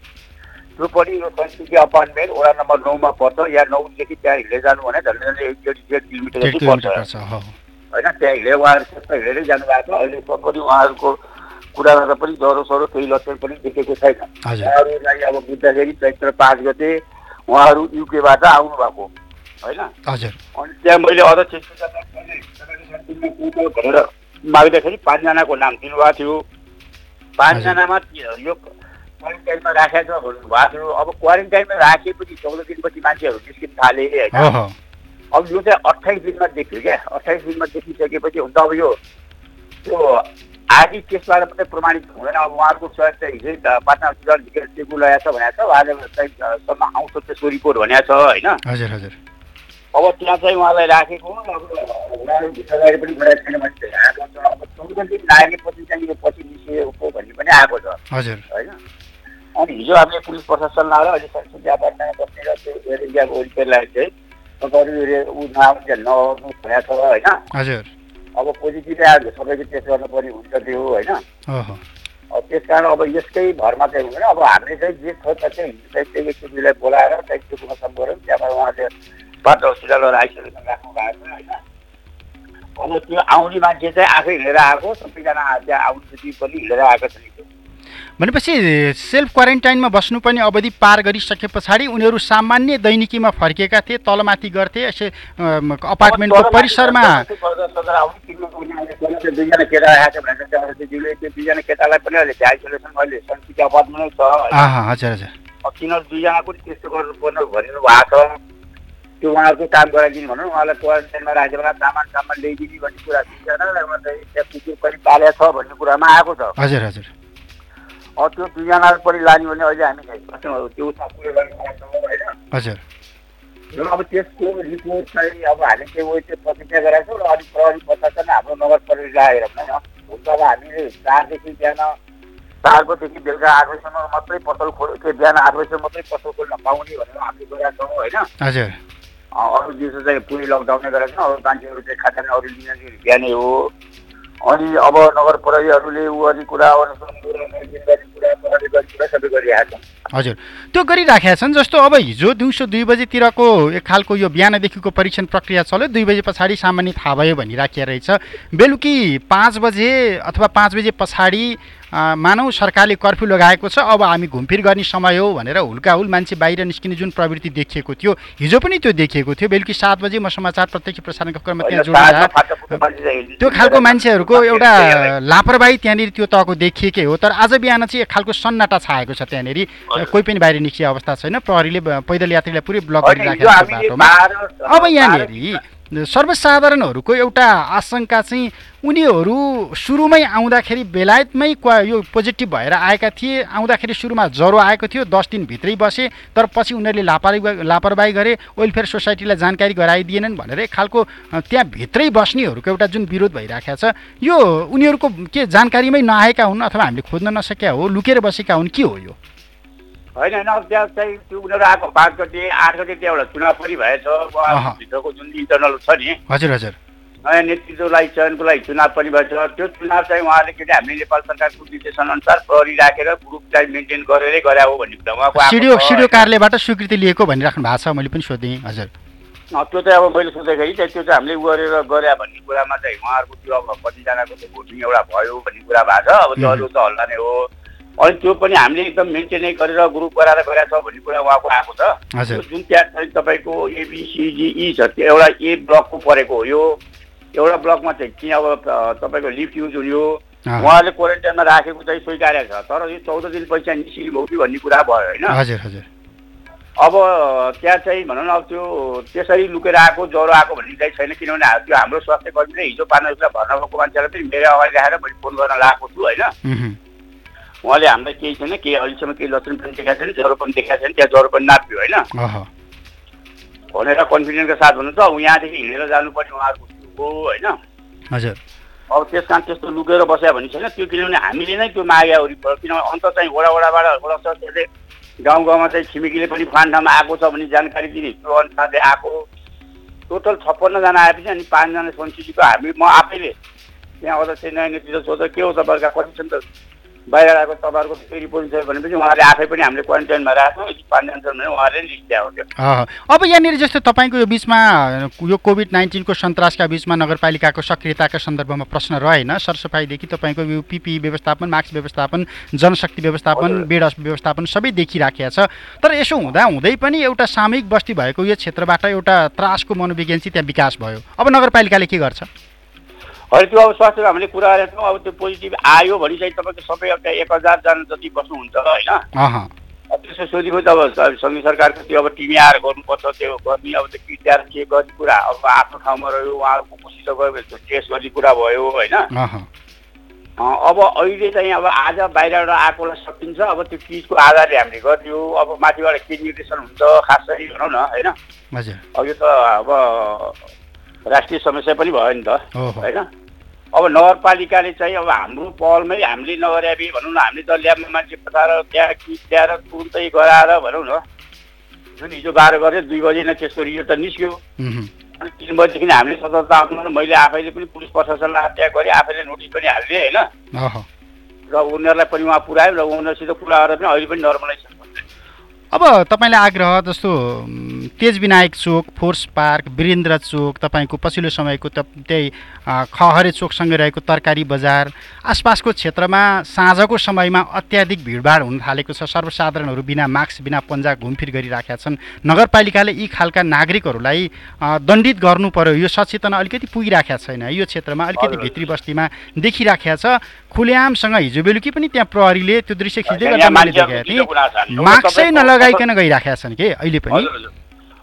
त्यो पनि यो संस्कृति अपार्टमेन्ट वडा नम्बर नौमा पर्छ। या नौदेखि त्यहाँ हिँड्दै जानु भने झन् झन् एक डेढ डेढ किलोमिटर पर्छ। होइन त्यहाँ हिँडे उहाँहरू त्यस्तो हिँडेरै जानुभएको छ। अहिलेसम्म पनि उहाँहरूको कुरामा त पनि ज्वरो सरो केही लक्षण पनि देखेको छैन। उहाँहरूलाई अब बुझ्दाखेरि चैत्र पाँच गते उहाँहरू युकेबाट आउनुभएको होइन? अनि त्यहाँ मैले अध्यक्ष भनेर माग्दाखेरि पाँचजनाको नाम दिनुभएको थियो। पाँचजनामा यो क्वारेन्टाइनमा राखेको छ भन्नुभएको थियो। अब क्वारेन्टाइनमा राखेपछि चौध दिनपछि मान्छेहरू निस्किन थाले होइन? अब यो चाहिँ अठाइस दिनमा देखियो क्या। अठाइस दिनमा देखिसकेपछि हुन्छ अब यो त्यो आदि त्यसबाट मात्रै प्रमाणित हुँदैन। अब उहाँहरूको सहयोग चाहिँ हिजै पाटना हस्पिटल टेकु लगाएको छ भनेको छ। उहाँले चाहिँ सम्म आउँछ त्यसको रिपोर्ट भनेको छ होइन? हजुर हजुर। अब त्यहाँ चाहिँ उहाँलाई राखेको अब उहाँहरू पनि गराएको छैन भने आएको छ। अब चौध दिन लागेपछि चाहिँ यो पछि निस्किएको भन्ने पनि आएको छ। हजुर। होइन? अनि हिजो हामीले पुलिस प्रशासन लाएर अहिले संसदीय अपार्टमेन्टमा बस्ने र त्यो एयर इन्डियाको वरिपरिलाई चाहिँ भनेको छ होइन हजुर अब पोजिटिभ आयो सबैको टेस्ट गर्नुपर्ने हुन्छ त्यो होइन त्यस कारण अब यसकै भरमा चाहिँ हुँदैन अब हामीले चाहिँ जे छ त्यो चाहिँ चाहिँ एकचोटिलाई बोलाएर चाहिँ त्यो कुरासम्म गऱ्यौँ त्यहाँबाट उहाँले बाटो हस्पिटलबाट आइसोलेसन राख्नु भएको छ होइन अब त्यो आउने मान्छे चाहिँ आफै हिँडेर आएको सबैजना त्यहाँ आउनु पनि हिँडेर आएको छ भनेपछि सेल्फ क्वारेन्टाइनमा बस्नु पनि अवधि पार गरिसके पछाडि उनीहरू सामान्य दैनिकीमा फर्किएका थिए तलमाथि गर्थे यसो अपार्टमेन्टको परिसरमा। हजुर हजुर। तिनीहरू दुईजना पनि त्यस्तो गर्नुपर्ने भनिनु भएको छ। त्यो उहाँहरूको काम गराइदिनु भनौँ उहाँलाई क्वारेन्टाइनमा राखेर सामान सामान ल्याइदिने भन्ने कुरा दुईजना त्यहाँ कुकुर पनि पालेको छ भन्ने कुरामा आएको छ। हजुर हजुर। त्यो दुईजना पनि लाने भने अहिले हामी त्यो होइन र अब त्यसको रिपोर्ट चाहिँ अब हामी उयो चाहिँ प्रतीक्षा गराएको छौँ र अलिक प्रहरी प्रशासन हाम्रो नगर प्रहरी लागेर होइन। हुन्छ अब हामीले चारदेखि बिहान चार बजीदेखि बेलुका आठ बजीसम्म मात्रै पसल खोल त्यो बिहान आठ बजीसम्म मात्रै पसल खोल्न पाउने भनेर हामीले गरेका छौँ होइन। हजुर। अरू दिउँसो चाहिँ पुरै लकडाउनै गरेका छौँ। अरू मान्छेहरू चाहिँ खाता अरू बिहानै हो। अनि अब नगर प्रहरीहरूले ऊ अनि कुरा हजुर। त्यो गरिराखेका छन् जस्तो अब हिजो दिउँसो दुई बजीतिरको एक खालको यो बिहानदेखिको परीक्षण प्रक्रिया चल्यो। दुई बजे पछाडि सामान्य थाहा भयो भनिराखिया रहेछ। बेलुकी पाँच बजे अथवा पाँच बजे पछाडि मानौ सरकारले कर्फ्यू लगाएको छ। अब हामी घुमफिर गर्ने समय हो भनेर हुल्काहुल मान्छे बाहिर निस्किने जुन प्रवृत्ति देखिएको थियो हिजो पनि त्यो देखिएको थियो। बेलुकी सात बजे म समाचार प्रत्यक्ष प्रसारणको क्रममा त्यहाँ जोडेर त्यो खालको मान्छेहरूको एउटा लापरवाही त्यहाँनिर त्यो तहको देखिएकै हो। तर आज बिहान चाहिँ एक खालको सन्नाटा छाएको छ त्यहाँनिर। कोही पनि बाहिर निस्किने अवस्था छैन। प्रहरीले पैदल यात्रीलाई पुरै ब्लक गरिराखेको छ बाटोमा। अब यहाँनिर सर्वसाधारणहरूको एउटा आशंका चाहिँ उनीहरू सुरुमै आउँदाखेरि बेलायतमै यो पोजिटिभ भएर आएका थिए। आउँदाखेरि सुरुमा ज्वरो आएको थियो दस दिनभित्रै बसे तर पछि उनीहरूले लापरवाही लापरवाही गरे वेलफेयर सोसाइटीलाई जानकारी गराइदिएनन् भनेर एक खालको त्यहाँ भित्रै बस्नेहरूको एउटा जुन विरोध भइरहेको छ यो उनीहरूको के जानकारीमै नआएका हुन् अथवा हामीले खोज्न नसकेका हो लुकेर बसेका हुन् के हो यो? होइन होइन अब त्यहाँ चाहिँ त्यो उनीहरू आएको पाँच गते आठ गते त्यहाँ एउटा चुनाव पनि भएछ। भित्रको जुन इन्टरनल छ नि। हजुर हजुर। नयाँ नेतृत्वलाई चयनको लागि चुनाव पनि भएछ। त्यो चुनाव चाहिँ उहाँले के अरे हामीले नेपाल सरकारको निर्देशनअनुसार प्रहरी राखेर ग्रुपलाई मेन्टेन गरेरै गरे हो भन्ने कुरा। उहाँको सिडिओ कार्यालयबाट स्वीकृति लिएको भनिराख्नु भएको छ मैले पनि सोधेँ हजुर। त्यो चाहिँ अब मैले सोध्दाखेरि चाहिँ त्यो चाहिँ हामीले गरेर गरे भन्ने कुरामा चाहिँ उहाँहरूको त्यो अब कतिजनाको चाहिँ भोटिङ एउटा भयो भन्ने कुरा भएको छ। अब त्यो अरू त हल्ला नै हो। अनि त्यो पनि हामीले एकदम मेन्टेनै गरेर ग्रुप गराएर गरेका छ भन्ने कुरा उहाँको आएको छ। जुन त्यहाँ चाहिँ तपाईँको एबिसिजिई छ त्यो एउटा ए ब्लकको परेको हो यो। एउटा ब्लकमा चाहिँ कि अब तपाईँको लिफ्ट युज हुने उहाँले क्वारेन्टाइनमा राखेको चाहिँ स्वीकारेको छ। तर यो चौध दिन पैसा निस्किनु भयो कि भन्ने कुरा भयो होइन? हजुर हजुर। अब त्यहाँ चाहिँ भनौँ न अब त्यो त्यसरी लुकेर आएको ज्वरो आएको भन्ने चाहिँ छैन। किनभने त्यो हाम्रो स्वास्थ्य कर्मीले हिजो पार्न भर्ना भएको मान्छेलाई पनि मेरो अगाडि राखेर मैले फोन गर्न लगाएको छु होइन? उहाँले हामीलाई केही छैन केही अहिलेसम्म केही लक्षण पनि देखाएको छैन ज्वरो पनि देखाएको छैन त्यहाँ ज्वरो पनि नाप्यो होइन। भनेर कन्फिडेन्सको साथ भन्नु त यहाँदेखि हिँडेर जानुपर्ने उहाँहरूको हो होइन। हजुर। अब त्यस कारण त्यस्तो लुकेर बस्यो भने छैन त्यो किनभने हामीले नै त्यो माग्यो वरिपरि किनभने अन्त चाहिँ वडा वडाबाट वडा सरकारले गाउँ गाउँमा चाहिँ छिमेकीले पनि फान्डामा आएको छ भन्ने जानकारी दिने त्यो अनुसारले आएको। टोटल छप्पन्नजना आएपछि अनि पाँचजना सन्चिजीको हामी म आफैले त्यहाँ अध्यक्ष नयाँ नेतृत्व सोध्दा के हो तपाईँहरूका कति छन् त बाहिर आएको तपाईँहरूको फेरि छ भनेपछि उहाँले आफै पनि हामीले क्वारेन्टाइनमा राख्छौँ पाँचजना भने उहाँले लिस्ट ल्याएको थियो। अब यहाँनिर जस्तो तपाईँको यो बिचमा यो कोभिड नाइन्टिनको सन्तासका बिचमा नगरपालिकाको सक्रियताका सन्दर्भमा प्रश्न रहेन। सरसफाइदेखि तपाईँको यो पिपी व्यवस्थापन मास्क व्यवस्थापन जनशक्ति व्यवस्थापन बेड व्यवस्थापन सबै देखिराखेको छ। तर यसो हुँदा हुँदै पनि एउटा सामूहिक बस्ती भएको यो क्षेत्रबाट एउटा त्रासको मनोविज्ञान चाहिँ त्यहाँ विकास भयो। अब नगरपालिकाले के गर्छ? होइन त्यो अब स्वास्थ्यको हामीले कुरा गरेका छौँ अब त्यो पोजिटिभ आयो भने चाहिँ तपाईँको सबै त्यहाँ एक हजारजना जति बस्नुहुन्छ होइन? त्यसो सोधेको त अब सङ्घीय सरकारको त्यो अब टिमी आएर गर्नुपर्छ त्यो गर्ने अब त्यो किट के गर्ने कुरा अब आफ्नो ठाउँमा रह्यो उहाँहरूको मसित गयो भने टेस्ट गर्ने कुरा भयो होइन? अब अहिले चाहिँ अब आज बाहिरबाट आएकोलाई सकिन्छ अब त्यो चिजको आधारले हामीले गरिदियो अब माथिबाट के निर्देशन हुन्छ खास गरी भनौँ न होइन? अब यो त अब राष्ट्रिय समस्या पनि भयो नि त होइन? अब नगरपालिकाले चाहिँ अब हाम्रो पहलमै हामीले नगरे भनौँ न हामीले त ल्याबमा मान्छे पठाएर त्यहाँ कि ल्याएर तुरुन्तै गराएर भनौँ न जुन हिजो बाह्र गरे दुई बजी नै त्यसको रिजल्ट त निस्क्यो। अनि तिन बजीदेखि हामीले सतर्कता आउनु मैले आफैले पनि पुलिस प्रशासनलाई त्यहाँ गरेँ आफैले नोटिस पनि हालिदिएँ होइन। र उनीहरूलाई पनि उहाँ पुऱ्यायो र उनीहरूसित कुरा गरेर पनि अहिले पनि नर्मलाइजेसन अब तपाईँलाई आग्रह जस्तो तेज विनायक चोक फोर्स पार्क वीरेन्द्र चोक तपाईँको पछिल्लो समयको त त्यही खहरे चोकसँगै रहेको तरकारी बजार आसपासको क्षेत्रमा साँझको समयमा अत्याधिक भिडभाड हुन थालेको छ। सर्वसाधारणहरू बिना मास्क बिना पन्जा घुमफिर गरिराखेका छन्। नगरपालिकाले यी खालका नागरिकहरूलाई दण्डित गर्नु पर्यो। यो सचेतना अलिकति पुगिराखेका छैन। यो क्षेत्रमा अलिकति भित्री बस्तीमा देखिराखेका छ। खुलेआमसँग हिजो बेलुकी पनि त्यहाँ प्रहरीले त्यो दृश्य खिच्दै गर्दा मैले थिएँ। मास्कै नलगाइकन गइराखेका छन् कि अहिले पनि?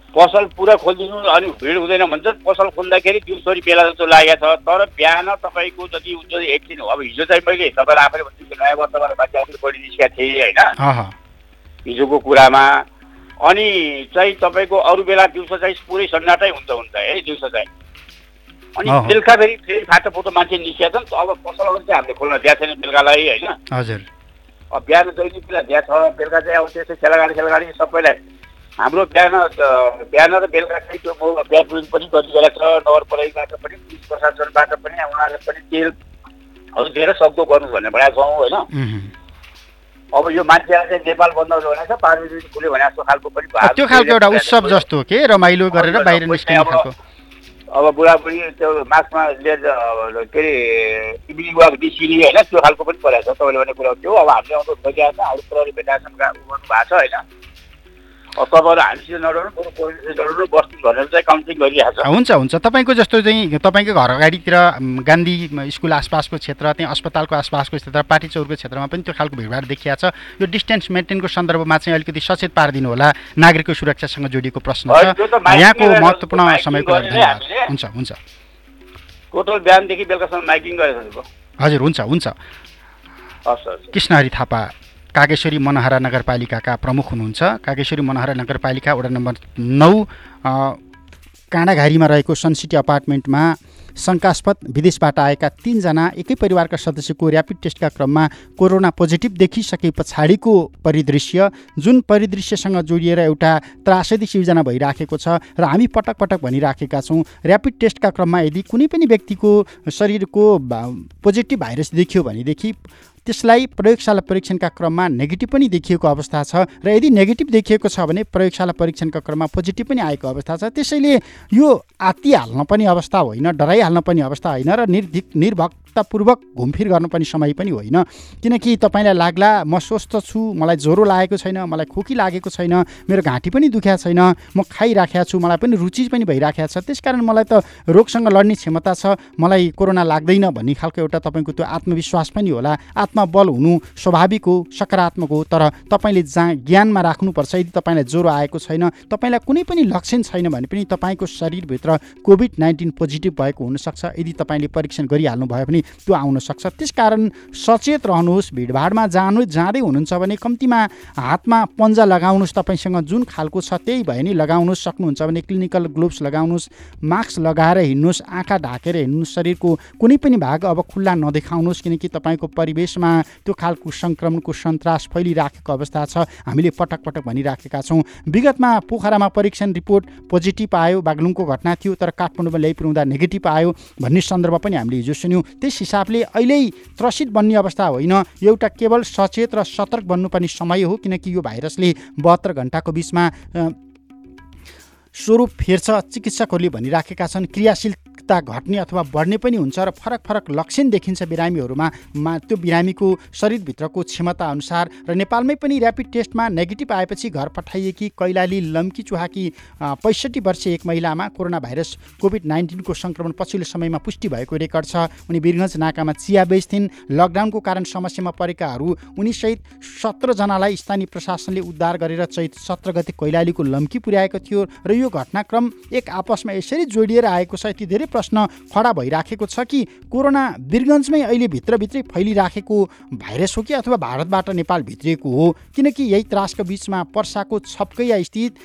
पसल पुरा खोलिदिनु अनि भिड हुँदैन भन्छ। पसल खोल्दाखेरि दिउँसरी बेला जस्तो लागेको छ। तर बिहान तपाईँको जति एकछिन अब हिजो चाहिँ मैले तपाईँलाई आफैले भन्छु नयाँ वर्षबाट बढी निस्केका थिएँ होइन। हिजोको कुरामा अनि चाहिँ तपाईँको अरू बेला दिउँसो चाहिँ पुरै सन्नाटै हुन्छ हुन्छ है दिउँसो चाहिँ। अनि बेलुका फेरि फेरि फाटो फोटो मान्छे निस्किया छन् अब पसलहरू चाहिँ हामीले खोल्न दिएको छैन बेलुकालाई होइन? हजुर। अब बिहान दैनिक बेला दिएको छ बेलुका चाहिँ अब त्यसै खेलागाडी खेलागाडी सबैलाई। हाम्रो बिहान बिहान र बेलुका चाहिँ त्यो ब्याकलिङ पनि गरिरहेको छ नगरपालिकाबाट पनि पुलिस प्रशासनबाट पनि उहाँहरूले पनि तेलहरू दिएर सक्दो गर्नु भनेर भनेको छौँ होइन? अब यो मान्छेलाई चाहिँ नेपाल बन्द भनेको छ पाँच बजी खुल्यो भने जस्तो खालको पनि त्यो खालको एउटा उत्सव जस्तो के रमाइलो गरेर बाहिर निस्किने खालको? अब बुढाबुढी त्यो मास्कमा लिएर के अरे इभिनिङ वाक निस्किने होइन त्यो खालको पनि परेको छ तपाईँले भनेको कुरा त्यो अब हामीले आउँदो भइरहेको छ अरू प्रहरी भेटाएसम्म गर्नु भएको छ होइन हुन्छ हुन्छ। तपाईँको जस्तो चाहिँ तपाईँको घर अगाडितिर गान्धी स्कुल आसपासको क्षेत्र त्यहाँ अस्पतालको आसपासको क्षेत्र पार्टी चौरको क्षेत्रमा पनि त्यो खालको भिडभाड देखिया छ। यो डिस्टेन्स मेन्टेनको सन्दर्भमा चाहिँ अलिकति सचेत पारिदिनु होला नागरिकको सुरक्षासँग जोडिएको प्रश्न छ। यहाँको महत्त्वपूर्ण समयको लागि धन्यवाद हुन्छ हुन्छ। टोटल बिहानदेखि बेलुकासम्म माइकिङ गरेको हजुर हुन्छ हुन्छ। कृष्णहरि थापा। कागेश्वरी मनोहरा नगरपालिकाका प्रमुख हुनुहुन्छ। कागेश्वरी मनोहरा नगरपालिका वडा नम्बर नौ काँडाघारीमा रहेको सनसिटी अपार्टमेन्टमा शङ्कास्पद विदेशबाट आएका तिनजना एकै परिवारका सदस्यको ऱ्यापिड टेस्टका क्रममा कोरोना पोजिटिभ देखिसके पछाडिको परिदृश्य जुन परिदृश्यसँग जोडिएर एउटा त्रासदी सिर्जना भइराखेको छ र हामी पटक पटक भनिराखेका छौँ। ऱ्यापिड टेस्टका क्रममा यदि कुनै पनि व्यक्तिको शरीरको पोजिटिभ भाइरस देखियो भनेदेखि त्यसलाई प्रयोगशाला परीक्षणका क्रममा नेगेटिभ पनि देखिएको अवस्था छ र यदि नेगेटिभ देखिएको छ भने प्रयोगशाला परीक्षणका क्रममा पोजिटिभ पनि आएको अवस्था छ। त्यसैले यो आत्तिहाल्न पनि अवस्था होइन डराइहाल्न पनि अवस्था होइन र निर्धि निर्भक पूर्वक घुमफिर गर्नुपर्ने समय पनि होइन। किनकि तपाईँलाई लाग्ला म स्वस्थ छु मलाई ज्वरो लागेको छैन मलाई खोकी लागेको छैन मेरो घाँटी पनि दुख्या छैन म खाइराखेको छु मलाई पनि रुचि पनि भइराखेको छ। त्यसकारण मलाई त रोगसँग लड्ने क्षमता छ मलाई कोरोना लाग्दैन भन्ने खालको एउटा तपाईँको त्यो आत्मविश्वास पनि होला। आत्मबल हुनु स्वाभाविक हो सकारात्मक हो तर तपाईँले जहाँ ज्ञानमा राख्नुपर्छ यदि तपाईँलाई ज्वरो आएको छैन तपाईँलाई कुनै पनि लक्षण छैन भने पनि तपाईँको शरीरभित्र कोभिड नाइन्टिन पोजिटिभ भएको हुनसक्छ। यदि तपाईँले परीक्षण गरिहाल्नु भयो भने पनि त्यो आउन सक्छ। त्यसकारण सचेत रहनुहोस् भिडभाडमा जानु जाँदै हुनुहुन्छ भने कम्तीमा हातमा पन्जा लगाउनुहोस् तपाईँसँग जुन खालको छ त्यही भयो नि लगाउनुहोस् सक्नुहुन्छ भने क्लिनिकल ग्लोभ्स लगाउनुहोस् मास्क लगाएर हिँड्नुहोस् आँखा ढाकेर हिँड्नुहोस् शरीरको कुनै पनि भाग अब खुल्ला नदेखाउनुहोस् किनकि तपाईँको परिवेशमा त्यो खालको सङ्क्रमणको सन्तास फैलिराखेको अवस्था छ। हामीले पटक पटक भनिराखेका छौँ। विगतमा पोखरामा परीक्षण रिपोर्ट पोजिटिभ आयो बागलुङको घटना थियो तर काठमाडौँमा ल्याइपुऱ्याउँदा नेगेटिभ आयो भन्ने सन्दर्भ पनि हामीले हिजो सुन्यौँ। त्यस हिसाबले अहिले त्रसित बन्ने अवस्था होइन। एउटा केवल सचेत र सतर्क बन्नुपर्ने समय हो किनकि यो भाइरसले बहत्तर घन्टाको बिचमा स्वरूप फेर्छ चिकित्सकहरूले भनिराखेका छन्। क्रियाशील घट्ने अथवा बढ्ने पनि हुन्छ र फरक फरक लक्षण देखिन्छ बिरामीहरूमा मा त्यो बिरामीको शरीरभित्रको क्षमता अनुसार र नेपालमै पनि ऱ्यापिड टेस्टमा नेगेटिभ आएपछि घर पठाइएकी कैलाली लम्की चुहाकी पैँसठी वर्षीय एक महिलामा कोरोना भाइरस कोभिड नाइन्टिनको सङ्क्रमण पछिल्लो समयमा पुष्टि भएको रेकर्ड छ। उनी वीरगञ्ज नाकामा चिया बेच्थिन्। लकडाउनको कारण समस्यामा परेकाहरू उनीसहित सत्रजनालाई स्थानीय प्रशासनले उद्धार गरेर चैत सत्र गते कैलालीको लम्की पुर्याएको थियो र यो घटनाक्रम एक आपसमा यसरी जोडिएर आएको छ। यति धेरै प्रश्न खडा भइराखेको छ कि कोरोना वीरगन्जमै अहिले भित्रभित्रै फैलिराखेको भाइरस हो कि अथवा भारतबाट नेपाल भित्रिएको हो? किनकि यही त्रासको बिचमा पर्साको छप्कैया स्थित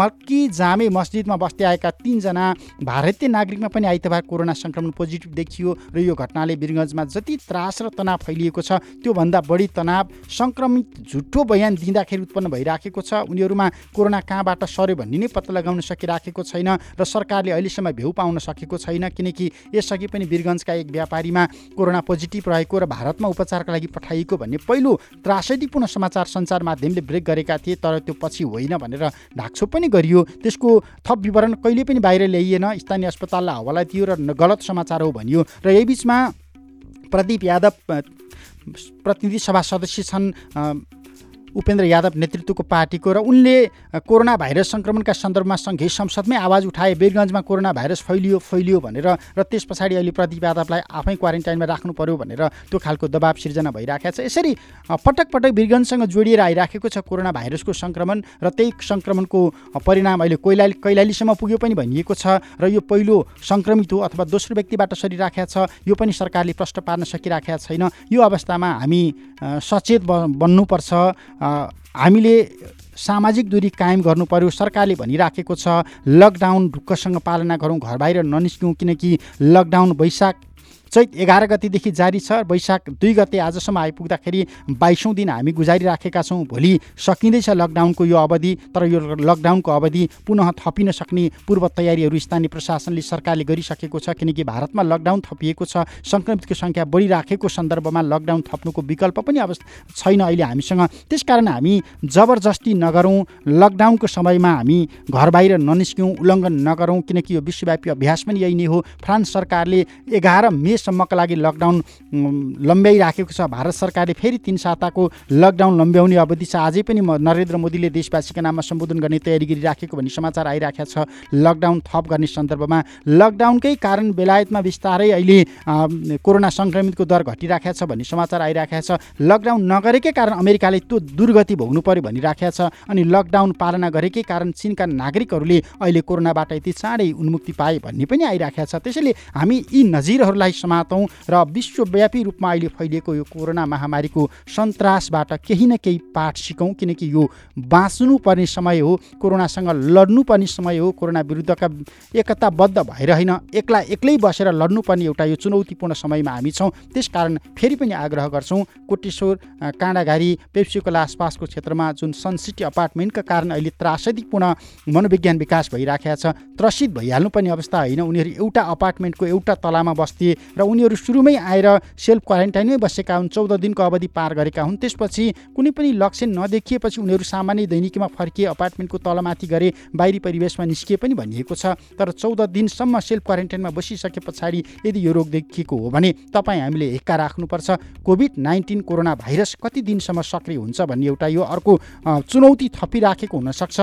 मक्की जामे मस्जिदमा बस्दै आएका तिनजना भारतीय नागरिकमा पनि आइतबार कोरोना सङ्क्रमण पोजिटिभ देखियो र यो घटनाले वीरगन्जमा जति त्रास र तनाव फैलिएको छ त्योभन्दा बढी तनाव सङ्क्रमित झुट्टो बयान दिँदाखेरि उत्पन्न भइराखेको छ। उनीहरूमा कोरोना कहाँबाट सर्यो भन्ने नै पत्ता लगाउन सकिराखेको छैन र सरकारले अहिलेसम्म भ्यू पाउन सकेको सकेको छैन किनकि यसअघि पनि वीरगन्जका एक व्यापारीमा कोरोना पोजिटिभ रहेको र भारतमा उपचारका लागि पठाइएको भन्ने पहिलो त्रासदीपूर्ण समाचार सञ्चार माध्यमले ब्रेक गरेका थिए तर त्यो पछि होइन भनेर ढाकछोप पनि गरियो। त्यसको थप विवरण कहिले पनि बाहिर ल्याइएन स्थानीय अस्पताललाई हवाला दियो र गलत समाचार हो भनियो। र यही बिचमा प्रदीप यादव प्रतिनिधि सभा सदस्य छन् उपेन्द्र यादव नेतृत्वको पार्टीको र उनले कोरोना भाइरस सङ्क्रमणका सन्दर्भमा सङ्घीय संसदमै आवाज उठाए वीरगन्जमा कोरोना भाइरस फैलियो फैलियो भनेर र त्यस पछाडि अहिले प्रदीप यादवलाई आफै क्वारेन्टाइनमा राख्नु पर्यो भनेर त्यो खालको दबाब सिर्जना भइराखेको छ। यसरी पटक पटक वीरगन्जसँग जोडिएर आइराखेको छ कोरोना भाइरसको सङ्क्रमण र त्यही सङ्क्रमणको परिणाम अहिले कैलाली कैलालीसम्म पुग्यो पनि भनिएको छ र यो पहिलो सङ्क्रमित हो अथवा दोस्रो व्यक्तिबाट सरिराखेको छ यो पनि सरकारले प्रश्न पार्न सकिराखेका छैन। यो अवस्थामा हामी सचेत बन्नुपर्छ। हामीले सामाजिक दूरी कायम गर्नु पर्यो सरकारले भनिराखेको छ लकडाउन ढुक्कसँग पालना गरौँ घर बाहिर ननिस्क्यौँ किनकि लकडाउन वैशाख चैत एघार गतिदेखि जारी छ वैशाख दुई गते आजसम्म आइपुग्दाखेरि बाइसौँ दिन हामी गुजारिराखेका छौँ। भोलि सकिँदैछ लकडाउनको यो अवधि तर यो लकडाउनको अवधि पुनः थपिन सक्ने पूर्व तयारीहरू स्थानीय प्रशासनले सरकारले गरिसकेको छ किनकि भारतमा लकडाउन थपिएको छ। सङ्क्रमितको सङ्ख्या बढिराखेको सन्दर्भमा लकडाउन थप्नुको विकल्प पनि अब छैन अहिले हामीसँग। त्यसकारण हामी जबरजस्ती नगरौँ। लकडाउनको समयमा हामी घर बाहिर ननिस्क्यौँ उल्लङ्घन नगरौँ किनकि यो विश्वव्यापी अभ्यास पनि यही नै हो। फ्रान्स सरकारले एघार मेस सम्मका लागि लकडाउन लम्ब्याइराखेको छ। भारत सरकारले फेरि तिन साताको लकडाउन लम्ब्याउने अवधि छ। अझै पनि नरेन्द्र मोदीले देशवासीका नाममा सम्बोधन गर्ने तयारी गरिराखेको भन्ने समाचार आइराखेको छ। लकडाउन थप गर्ने सन्दर्भमा लकडाउनकै कारण बेलायतमा बिस्तारै अहिले कोरोना सङ्क्रमितको दर घटिराखेको छ भन्ने समाचार आइराखेको छ। लकडाउन नगरेकै कारण अमेरिकाले त्यो दुर्गति भोग्नु पर्यो भनिराखेको छ अनि लकडाउन पालना गरेकै कारण चिनका नागरिकहरूले अहिले कोरोनाबाट यति चाँडै उन्मुक्ति पाए भन्ने पनि आइराखेको छ। त्यसैले हामी यी नजिरहरूलाई समातौँ र विश्वव्यापी रूपमा अहिले फैलिएको यो कोरोना महामारीको सन्तासबाट केही न केही पाठ सिकौँ किनकि यो बाँच्नुपर्ने समय हो कोरोनासँग लड्नुपर्ने समय हो कोरोना विरुद्धका एकताबद्ध भएर होइन एक्ला एक्लै बसेर लड्नुपर्ने एउटा यो चुनौतीपूर्ण समयमा हामी छौँ। त्यसकारण फेरि पनि आग्रह गर्छौँ कोटेश्वर काँडाघारी पेप्सीकोला आसपासको क्षेत्रमा जुन सनसिटी अपार्टमेन्टका कारण अहिले त्रासदीपूर्ण मनोविज्ञान विकास भइराखेको छ त्रसित भइहाल्नुपर्ने अवस्था होइन। उनीहरू एउटा अपार्टमेन्टको एउटा तलामा बस्थे र उनीहरू सुरुमै आएर सेल्फ क्वारेन्टाइनमै बसेका हुन्। चौध दिनको अवधि पार गरेका हुन्। त्यसपछि कुनै पनि लक्षण नदेखिएपछि उनीहरू सामान्य दैनिकीमा फर्किए अपार्टमेन्टको तलमाथि गरे बाहिरी परिवेशमा निस्किए पनि भनिएको छ। तर चौध दिनसम्म सेल्फ क्वारेन्टाइनमा बसिसके पछाडि यदि यो रोग देखिएको हो भने तपाईँ हामीले हिक्का राख्नुपर्छ। कोभिड नाइन्टिन कोरोना भाइरस कति दिनसम्म सक्रिय हुन्छ भन्ने एउटा यो अर्को चुनौती थपिराखेको हुनसक्छ।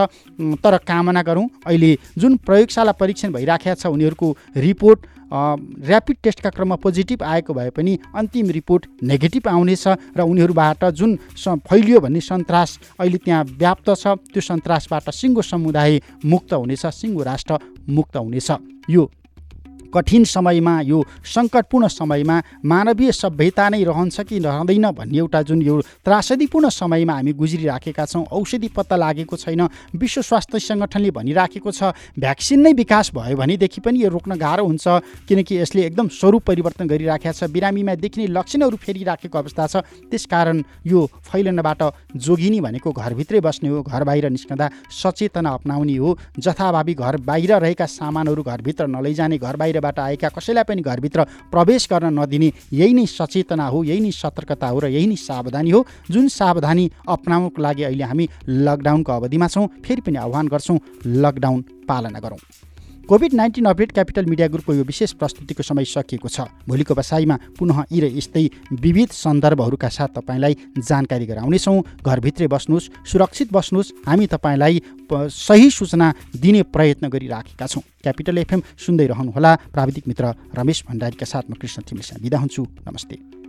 तर कामना गरौँ। अहिले जुन प्रयोगशाला परीक्षण भइराखेको छ उनीहरूको रिपोर्ट ऱ्यापिड टेस्टका क्रममा पोजिटिभ आएको भए पनि अन्तिम रिपोर्ट नेगेटिभ आउनेछ र उनीहरूबाट जुन फैलियो भन्ने सन्तास अहिले त्यहाँ व्याप्त छ त्यो सन्तासबाट सिङ्गो समुदाय मुक्त हुनेछ सिङ्गो राष्ट्र मुक्त हुनेछ। यो कठिन समयमा यो सङ्कटपूर्ण समयमा मानवीय सभ्यता नै रहन्छ कि रहँदैन भन्ने एउटा जुन यो त्रासदीपूर्ण समयमा हामी गुज्रिराखेका छौँ औषधि पत्ता लागेको छैन विश्व स्वास्थ्य सङ्गठनले भनिराखेको छ भ्याक्सिन नै विकास भयो भनेदेखि पनि यो रोक्न गाह्रो हुन्छ किनकि यसले एकदम स्वरूप परिवर्तन गरिराखेको छ बिरामीमा देखिने लक्षणहरू फेरिराखेको अवस्था छ त्यसकारण यो फैलनबाट जोगिनी भनेको घरभित्रै बस्ने हो घर बाहिर निस्कँदा सचेतना अप्नाउने हो जथाभावी घर बाहिर रहेका सामानहरू घरभित्र नलैजाने घर बाहिरबाट आएका कसैलाई पनि घरभित्र प्रवेश गर्न नदिने यही नै सचेतना हो यही नै सतर्कता हो र यही नै सावधानी हो। जुन सावधानी अप्नाउनको लागि अहिले हामी लकडाउनको अवधिमा छौँ फेरि पनि आह्वान गर्छौँ लकडाउन पालना गरौँ। Covid nineteen update Capital Media ग्रुपको यो विशेष प्रस्तुतिको समय सकिएको छ। भोलिको बसाइमा पुनः यी र यस्तै विविध सन्दर्भहरूका साथ तपाईँलाई जानकारी गराउनेछौँ। घरभित्रै बस्नुहोस् सुरक्षित बस्नुहोस्। हामी तपाईँलाई सही सूचना दिने प्रयत्न गरिराखेका छौँ। क्यापिटल एफएम सुन्दै रहनुहोला। प्राविधिक मित्र रमेश भण्डारीका साथ म कृष्ण थिमिसा बिदा हुन्छु। नमस्ते।